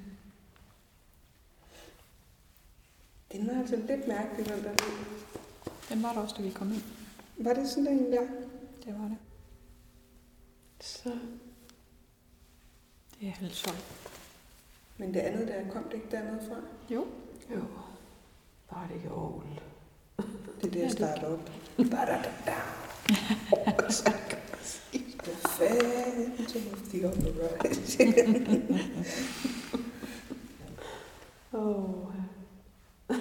Den var altså lidt mærkelig, den der lyd. Den var der også, da vi kom ind. Var det sådan en der? Det var det. Så Det er halv tolv. Men det andet der, kom det ikke dernede fra? Jo. jo, bare det ikke Aarhus. Det er det, jeg det- starter op. Ba-da-da-da. The Phantom of the Opera. Åh.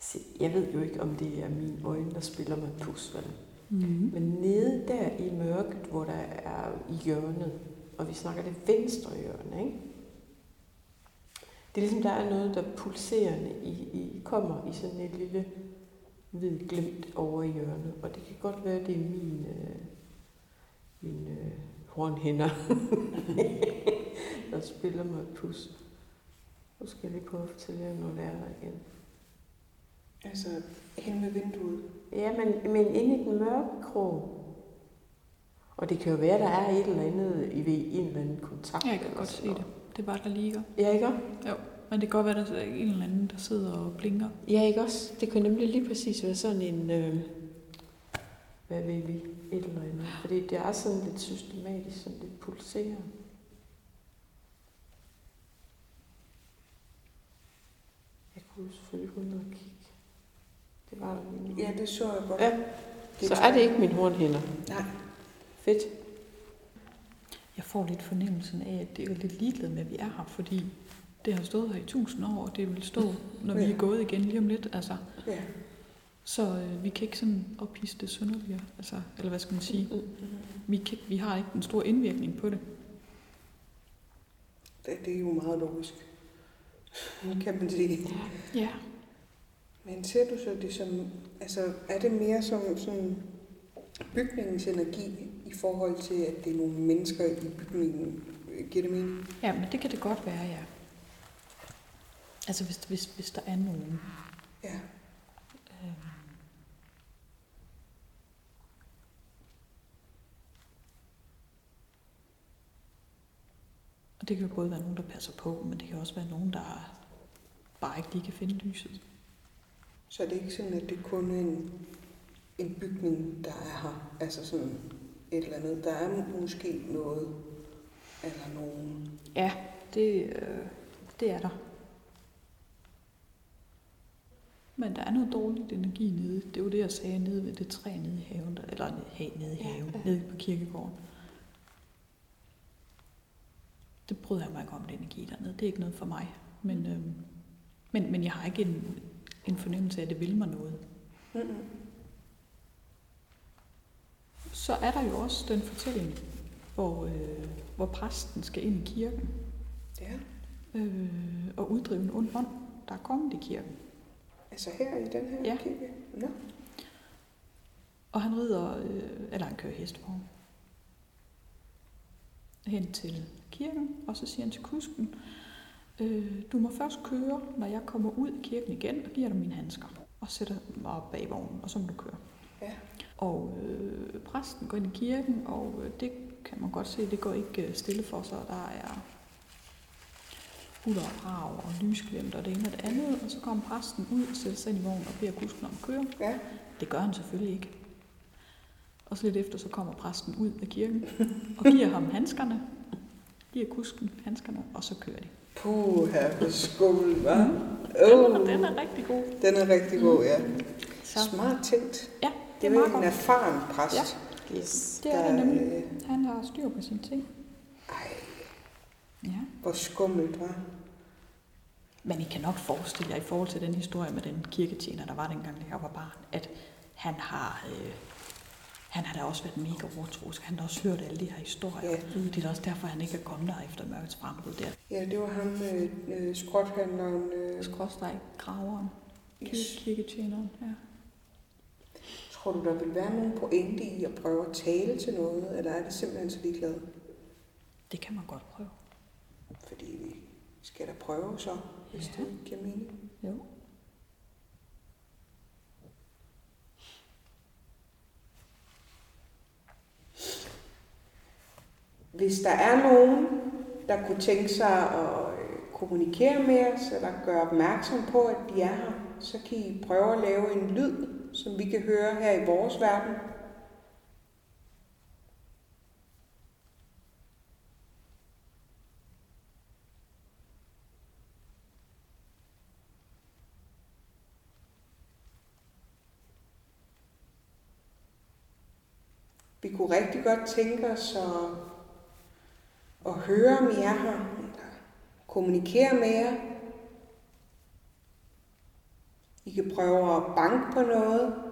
Se, jeg ved jo ikke, om det er mine øjne, der spiller mig pus, vel? Mm. Men nede der i mørket, hvor der er i hjørnet, og vi snakker det venstre hjørne, ikke? Det er ligesom, der er noget, der pulserende i, i, kommer i sådan et lille hvid glimt over i hjørnet. Og det kan godt være, det er min, øh, min øh, hornhænder, der spiller mig et pus. Nu skal jeg lige prøve at fortælle jer noget værre igen. Altså, hen ved vinduet. Ja, men, men inde i den mørke krog. Og det kan jo være, der er et eller andet i ved en eller anden kontakt. Jeg kan eller godt se det. noget. Det er bare, der ligger. Ja, ikke også? Jo, men det kan godt være, der er en eller anden, der sidder og blinker. Ja, ikke også? Det kan nemlig lige præcis være sådan en, øh, hvad ved vi, et eller andet. Fordi det er sådan lidt systematisk, sådan lidt pulserende. Jeg kunne jo selvfølgelig gå ned og kigge. Var. Ja, det så jeg godt. Ja, så er det ikke min hornhænder. Nej. Fedt. Jeg får lidt fornemmelsen af, at det er lidt ligeglad med, at vi er her, fordi det har stået her i tusind år, og det vil stå, når vi er gået igen lige om lidt. Altså. Ja. Så øh, vi kan ikke sådan ophisse det synderligere. Altså, eller hvad skal man sige? Vi, kan, vi har ikke en stor indvirkning på det. Det, det er jo meget logisk, kan man sige. Ja. Men ser du så det som, altså er det mere som sådan bygningens energi i forhold til, at det er nogle mennesker i bygningen? Giver det mening? Ja, men det kan det godt være, ja. Altså hvis, hvis, hvis der er nogen. Ja. Øhm. Og det kan jo både være nogen, der passer på, men det kan også være nogen, der bare ikke lige kan finde lyset. Så er det ikke sådan, at det kun er en, en bygning, der er her? Altså sådan et eller andet. Der er måske noget eller nogen. Ja, det, øh, det er der. Men der er noget dårligt energi nede. Det var det, jeg sagde nede ved det træ nede i haven. Der, eller nede, nede i haven, ja, ja. nede på kirkegården. Det bryder jeg mig ikke om, det energi dernede. Det er ikke noget for mig. Men, øh, men, men jeg har ikke en, en fornemmelse af, at det vil mig noget. Mm-hmm. Så er der jo også den fortælling, hvor, øh, hvor præsten skal ind i kirken Ja. øh, og uddrive en ond ånd, der er kommet i kirken. Altså her i den her Ja. kirke? Nå. Og han rider, øh, eller han kører hestvogn, hen til kirken, og så siger han til kusken, øh, du må først køre, når jeg kommer ud i kirken igen, og giver dig mine handsker, og sætter mig op bag vognen, og så må du køre. Ja. Og øh, præsten går ind i kirken, og øh, det kan man godt se, det går ikke øh, stille for sig. Der er huller og brag og lysglimt og det ene og det andet, og så kommer præsten ud, sætter sig ind i vognen og beder kusken om at køre. Ja. Det gør han selvfølgelig ikke. Og så lidt efter, så kommer præsten ud af kirken og giver ham handskerne, giver kusken handskerne, og så kører de. Puh, her på skummel, hva'? Den, Oh, er, den er rigtig god. den er rigtig god, ja. Så, Smart tænkt. ja, Det er meget en godt. erfaren præst. Ja. Yes. Det er det nemlig. øh, Han har styr på sine ting. Ej, Ja. hvor skummelt, var. Men I kan nok forestille jer i forhold til den historie med den kirketjener, der var dengang, da jeg var barn, at han har, øh, han har da også været mega overtroisk. Han har også hørt alle de her historier. Ja. Det er da også derfor, han ikke er kommet der efter mørkets frembrud der. Ja, det var ham, øh, øh, skråthandleren. Øh, Skråstrej graveren. Yes. Kirketjeneren, ja. Tror du, der vil være nogen pointe i at prøve at tale til noget, eller er det simpelthen så ligeglad? Det kan man godt prøve. Fordi vi skal da prøve så, hvis Ja. det giver mening. Jo. Hvis der er nogen, der kunne tænke sig at øh, kommunikere med os, eller gøre opmærksom på, at de er her, så kan I prøve at lave en lyd, som vi kan høre her i vores verden. Vi kunne rigtig godt tænke os at, at høre, mere her, kommunikere med jer. I kan prøve at banke på noget.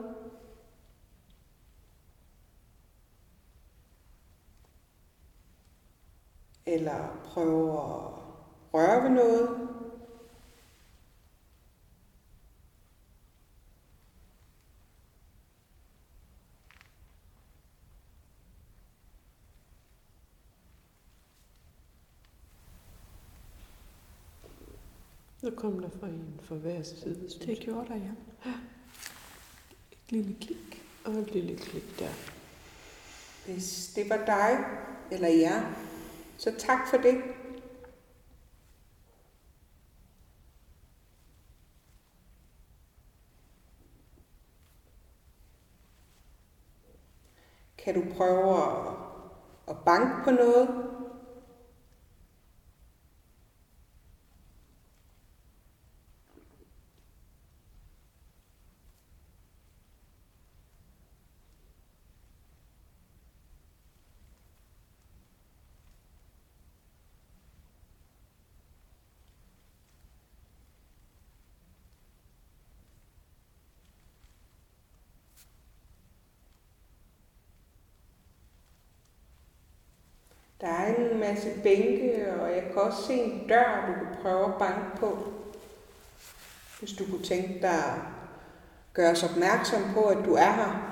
Eller prøve at røre ved noget. Nu kom der fra en fra hver side, synes Det gjorde der, ja. Et lille klik. Og et lille klik der. Hvis det var dig eller jer, så tak for det. Kan du prøve at, at banke på noget? Der er en masse bænke, og jeg kan også se en dør, du kan prøve at banke på. Hvis du kunne tænke dig at gøre os opmærksom på, at du er her.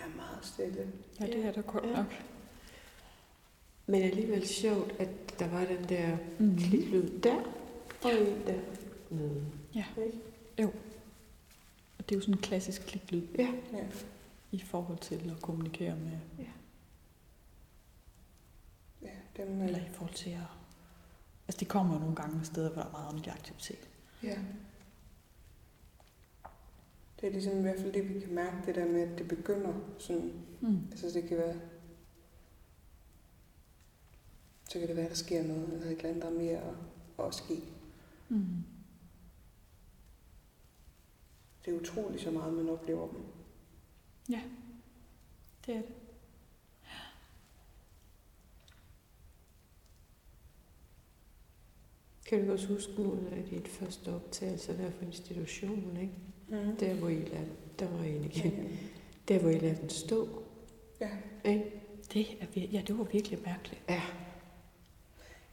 Jeg stille. Ja, det er da godt Ja. nok. Men alligevel sjovt, at der var den der Mhm. kliklyd der, og en der nede. Ja. Ikke? Og det er jo sådan en klassisk kliklyd Ja. Ja. i forhold til at kommunikere med, Ja, dem, eller i forhold til at... Altså, de kommer jo nogle gange med steder, hvor der er meget åndelig aktivitet. ja. Det er ligesom i hvert fald det, vi kan mærke, det der med, at det begynder sådan, Mm. altså det kan være, så kan det være, at der sker noget, eller et eller andet, der er mere at, at ske. Mm. Det er utroligt så meget, man oplever dem. Det er det. Kan du også huske nogle af dit første optagelser der fra institutionen, ikke? Mm. Der hvor I lader, der var en igen. Der hvor I lader den stå, Ja. ikke? Det er, vir- ja, det var virkelig mærkeligt. Ja.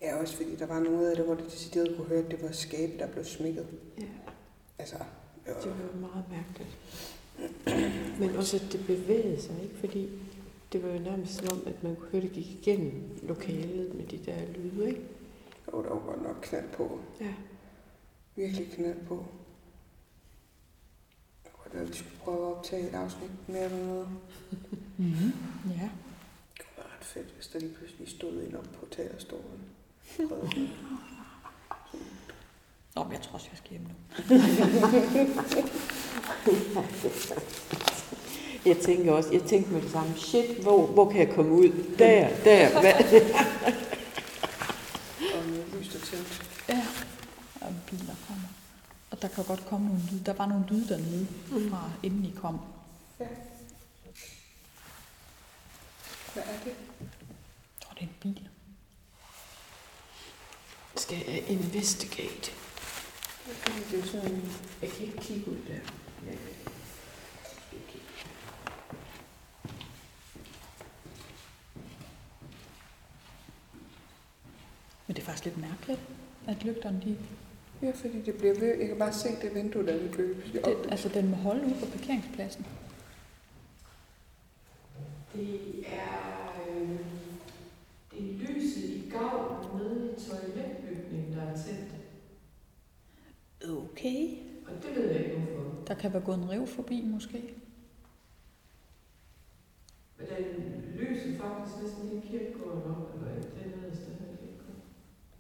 Ja, også fordi der var noget af det, hvor det decideret kunne høre, at det var skabe, der blev smækket. ja. Altså, det Det var, meget mærkeligt. Men også at det bevægede sig, ikke? Fordi det var jo nærmest som om, at man kunne høre, det gik igennem lokalet med de der lyde, ikke? Der var godt nok knald på. Ja. Virkelig knald på. Jeg kunne godt være, at vi skulle prøve at optage et afsnit mere eller noget. Mm-hmm. Ja. Det kunne være ret fedt, hvis der lige pludselig stod en op på talerstolen. Nå, men jeg tror også, jeg skal hjem nu. Jeg tænker også, jeg tænkte med det samme, shit, hvor, hvor kan jeg komme ud? Der, der, hvad? Og og tændt. Ja. Der er en bil, der kommer. Og der kan godt komme nogle lyde. Der var nogle lyde dernede, fra inden I kom. Ja. Hvad er det? Jeg tror, det er en bil. Skal jeg investigate? Det er sådan, Jeg kan ikke kigge ud der. Ja. Men det er faktisk lidt mærkeligt, at lygterne, de, ja, fordi det bliver ved. Jeg kan bare se det vindue, der vil blive det, altså den må holde ude på parkeringspladsen. Det er, øh, det er lyset i gavlen nede i toiletbygningen, der er tændt. Okay. Og det ved jeg ikke hvorfor. Der kan være gået en rev forbi, måske. Men den lyser faktisk næsten lige kirkegården op, eller ikke det nederste her kirkegården.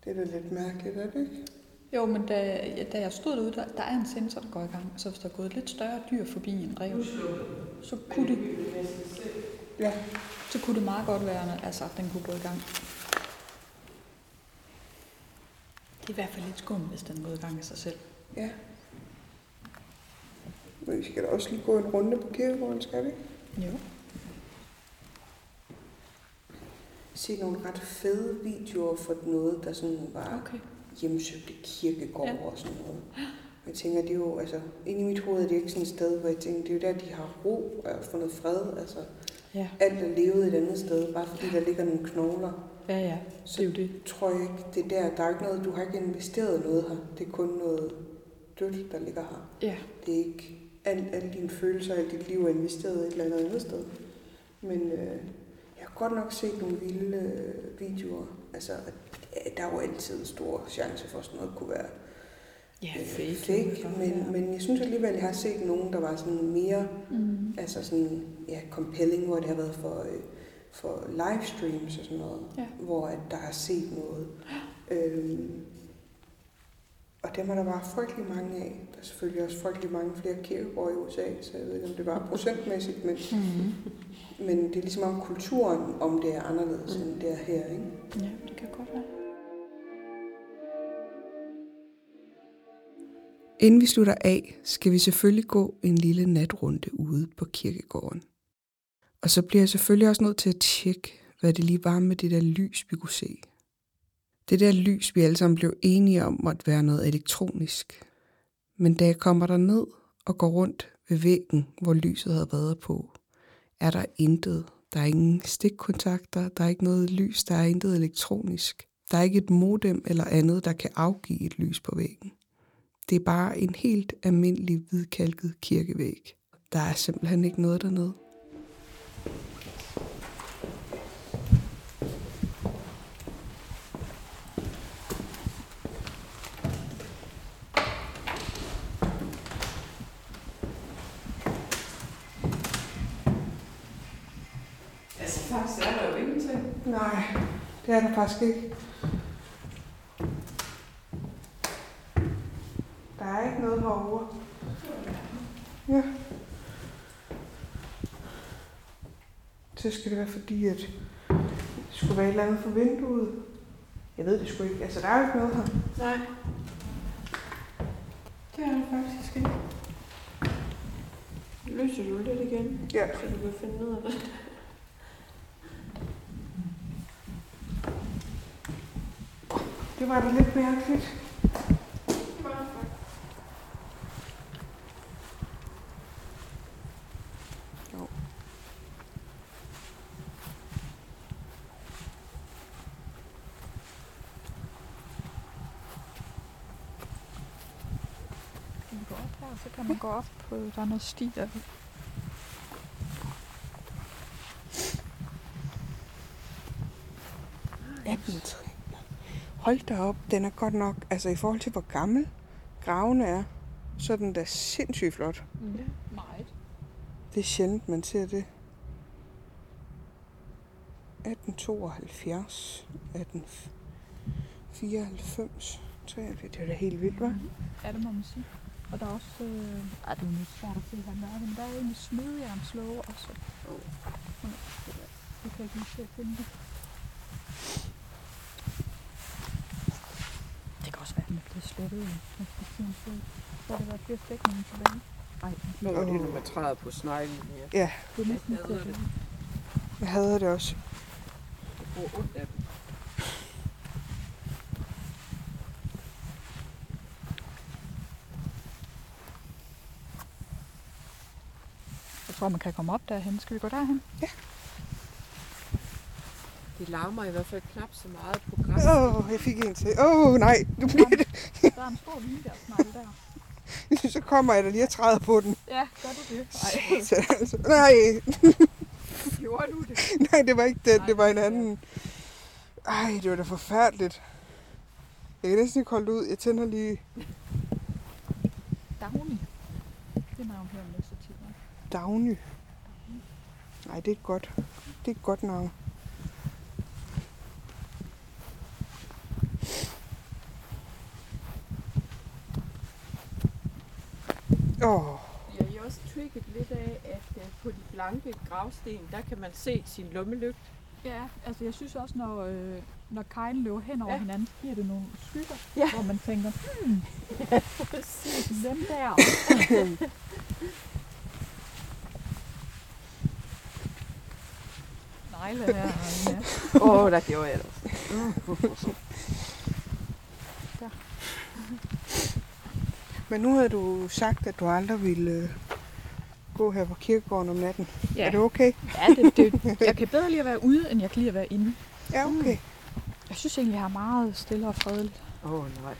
Det er da lidt mærkeligt, er det ikke? Jo, men da, ja, da jeg stod derude, der, der er en sensor, der går i gang. Så hvis der er gået et lidt større dyr forbi en rev, så kunne det. Ja. så kunne det meget godt være, at altså, den kunne gå i gang. Det er i hvert fald lidt skummelt, hvis den gået i gang af sig selv. Ja. Men vi skal da også lige gå en runde på kirkegården, skal vi? Jo. Se nogle ret fede videoer for noget, der sådan var Okay. hjemsøgte kirkegård Ja. og sådan noget. Og jeg tænker, det er jo, altså, inde i mit hoved er det ikke sådan et sted, hvor jeg tænker, det er jo der, de har ro og fundet fred. Altså, Ja, alt er levet et andet sted, bare fordi der ligger nogle knogler. ja, ja. Det er jo det. tror jeg ikke, det er der. Der er ikke noget, du har ikke investeret noget her. Det er kun noget dødt, der ligger her. Ja. Det er ikke alle, alle dine følelser, alt dit liv er investeret et eller andet andet sted. Men øh, godt nok set nogle vilde øh, videoer. Altså, at, der er jo altid en stor chance for, at sådan noget kunne være Ja, øh, fake. fake men, ja. men jeg synes alligevel, jeg har set nogen, der var sådan mere Mm. altså sådan, ja, compelling, hvor det har været for, øh, for livestreams og sådan noget, Ja. hvor at der har set noget. Øhm, og dem er der bare frygtelig mange af. Der er selvfølgelig også frygtelig mange flere kirkegårde i USA, så jeg ved ikke, om det var procentmæssigt, men, Mm. Men det er ligesom om kulturen, om det er anderledes, mm. end det er her, ikke? Ja, det kan godt være. Inden vi slutter af, skal vi selvfølgelig gå en lille natrunde ude på kirkegården. Og så bliver jeg selvfølgelig også nødt til at tjekke, hvad det lige var med det der lys, vi kunne se. Det der lys, vi alle sammen blev enige om, måtte være noget elektronisk. Men da jeg kommer der ned og går rundt ved væggen, hvor lyset havde været på, er der intet. Der er ingen stikkontakter, der er ikke noget lys, der er intet elektronisk. Der er ikke et modem eller andet, der kan afgive et lys på væggen. Det er bare en helt almindelig hvidkalket kirkevæg. Der er simpelthen ikke noget dernede. Altså faktisk er der jo ingenting. Nej, det er der faktisk ikke. Der er ikke noget herovre. Ja. Så skal det være fordi, at det skulle være et eller andet for vinduet. Jeg ved det sgu ikke. Altså, der er jo ikke noget her. Nej. Det er der faktisk ikke. Løser du lidt igen, Ja. så du kan finde ud af det? Det var da lidt mærkeligt. Så kan man gå op på, der er noget sti der. Hold da op, den er godt nok, altså i forhold til hvor gammel graven er, så er den da sindssygt flot. Mm. Meget. Det er sjældent, man ser det. 1872, 1894, 93, det er da helt vildt, hva'? Ja, det må man sige. Og der er også... Øh, ej, det er lidt svært at se, hvad der er, men der er egentlig smedjernslåge også. Men, Jeg kan ikke lige se at finde det. Det kan også være, at den er blevet sluttet i efter tidens løb. Så har det været flere stikninger tilbage. Ej, Nu er det, når man træder på sneglen her. Ja, det er næsten ikke det. jeg havde det også. Jeg får ondt af dem. Jeg tror, man kan komme op derhen. Skal vi gå derhen? De larmer i hvert fald knap så meget på græs. Åh, oh, jeg fik en til. Åh, oh, nej, nu bliver det. Der er en stor vinbjergsnegle der. Så kommer jeg da lige og træder på den. Ja, gør du det? Ej, Så, altså, nej, Gjorde du det? nej, det var ikke den, Nej, det var en det anden. Ej, det var da forfærdeligt. Jeg kan næsten ikke holde det ud. Jeg tænder lige Dagny. Det navn hører man ikke så tit. nej. Dagny. Nej, det er et godt. Det er et godt navn. Åh, oh, Jeg er også trigget lidt af, at øh, på de blanke gravsten, der kan man se sin lommelygt. Ja, altså jeg synes også, når, øh, når kejlen løber hen over Ja. ja. hinanden, så giver det nogle skygger, Ja. hvor man tænker, hmm, dem der. Negle her. Ja. Åh, oh, der gjorde jeg det også. men nu havde du sagt, at du aldrig ville øh, gå her på kirkegården om natten. Ja. Er det okay? Ja, det, det, jeg kan bedre lide at være ude, end jeg kan lide at være inde. Ja, okay. Jeg synes egentlig, jeg har meget stille og fredeligt. Åh, oh, nej.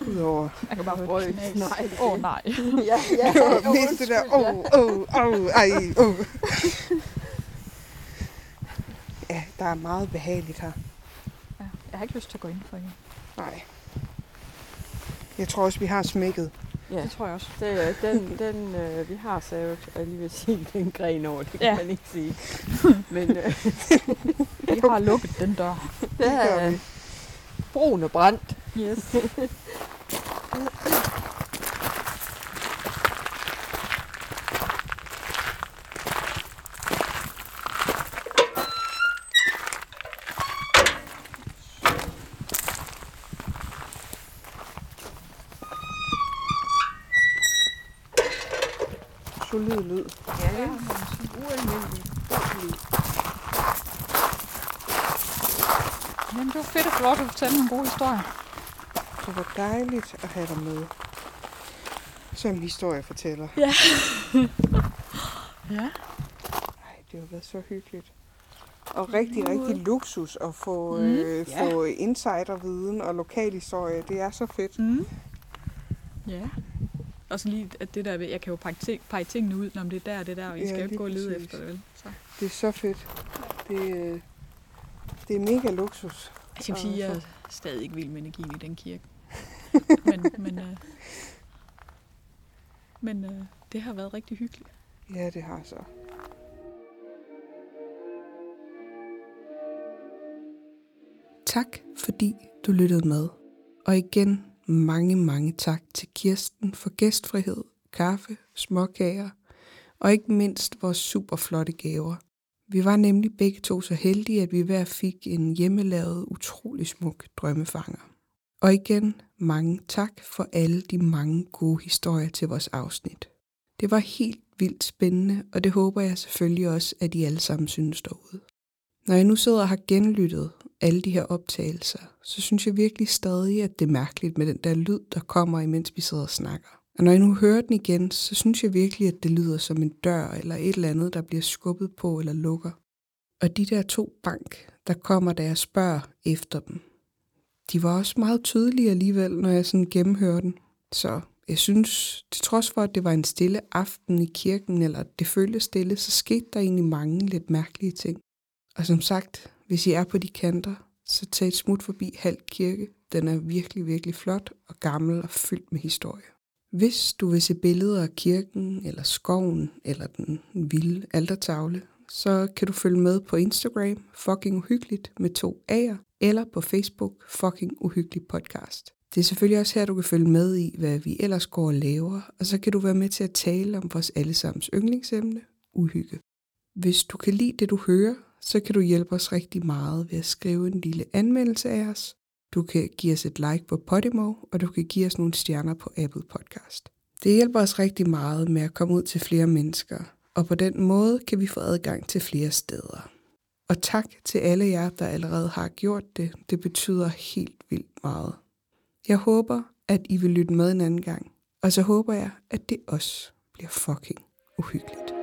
Udover Jeg kan bare høre det knejl. Åh oh, nej. ja, ja. det var mest det der, åh, åh, åh, ej, åh. Ja, der er meget behageligt her. Ja, jeg har ikke lyst til at gå ind for igen. Nej. Jeg tror også, vi har smækket. Ja, Det tror jeg også. det, er- den, den øh, vi har savet, jeg lige vil sige, den gren over, det kan Ja. man ikke sige. Men øh, Vi har lukket den dør. det er vi. brun og brændt. Yes. fortælle nogle gode historier. Det var dejligt at have dig med. Som historiefortæller. Ja. ja. Ej, det har været så hyggeligt. Og rigtig, rigtig luksus at få, Mm, øh, ja. få insiderviden og lokalhistorie. Det er så fedt. Mm. Ja. Og så lige at det der, jeg kan jo pege, ting, pege tingene ud, når det er der, det er der, og I Ja, skal jo ikke gå og lede præcis. efter det, vel? Så. Det er så fedt. Det, øh, det er mega luksus. Jeg Og sige, jeg er stadig ikke vild med energien i den kirke. men men, øh, men øh, det har været rigtig hyggeligt. Ja, det har så. Tak, fordi du lyttede med. Og igen, mange, mange tak til Kirsten for gæstfrihed, kaffe, småkager og ikke mindst vores super flotte gaver. Vi var nemlig begge to så heldige, at vi hver fik en hjemmelavet, utrolig smuk drømmefanger. Og igen, mange tak for alle de mange gode historier til vores afsnit. Det var helt vildt spændende, og det håber jeg selvfølgelig også, at I alle sammen synes derude. Når jeg nu sidder og har genlyttet alle de her optagelser, så synes jeg virkelig stadig, at det er mærkeligt med den der lyd, der kommer, imens vi sidder og snakker. Og når jeg nu hører den igen, så synes jeg virkelig, at det lyder som en dør eller et eller andet, der bliver skubbet på eller lukker. Og de der to bank, der kommer, da jeg spørger efter dem, de var også meget tydelige alligevel, når jeg sådan gennemhører den. Så jeg synes, til trods for, at det var en stille aften i kirken, eller det føltes stille, så skete der egentlig mange lidt mærkelige ting. Og som sagt, hvis I er på de kanter, så tag et smut forbi Halv Kirke. Den er virkelig, virkelig flot og gammel og fyldt med historie. Hvis du vil se billeder af kirken, eller skoven, eller den vilde altertavle, så kan du følge med på Instagram, fucking uhyggeligt med to A'er, eller på Facebook, fucking uhyggelig podcast. Det er selvfølgelig også her, du kan følge med i, hvad vi ellers går og laver, og så kan du være med til at tale om vores allesammens yndlingsemne, uhygge. Hvis du kan lide det, du hører, så kan du hjælpe os rigtig meget ved at skrive en lille anmeldelse af os. Du kan give os et like på Podimo, og du kan give os nogle stjerner på Apple Podcast. Det hjælper os rigtig meget med at komme ud til flere mennesker, og på den måde kan vi få adgang til flere steder. Og tak til alle jer, der allerede har gjort det. Det betyder helt vildt meget. Jeg håber, at I vil lytte med en anden gang. Og så håber jeg, at det også bliver fucking uhyggeligt.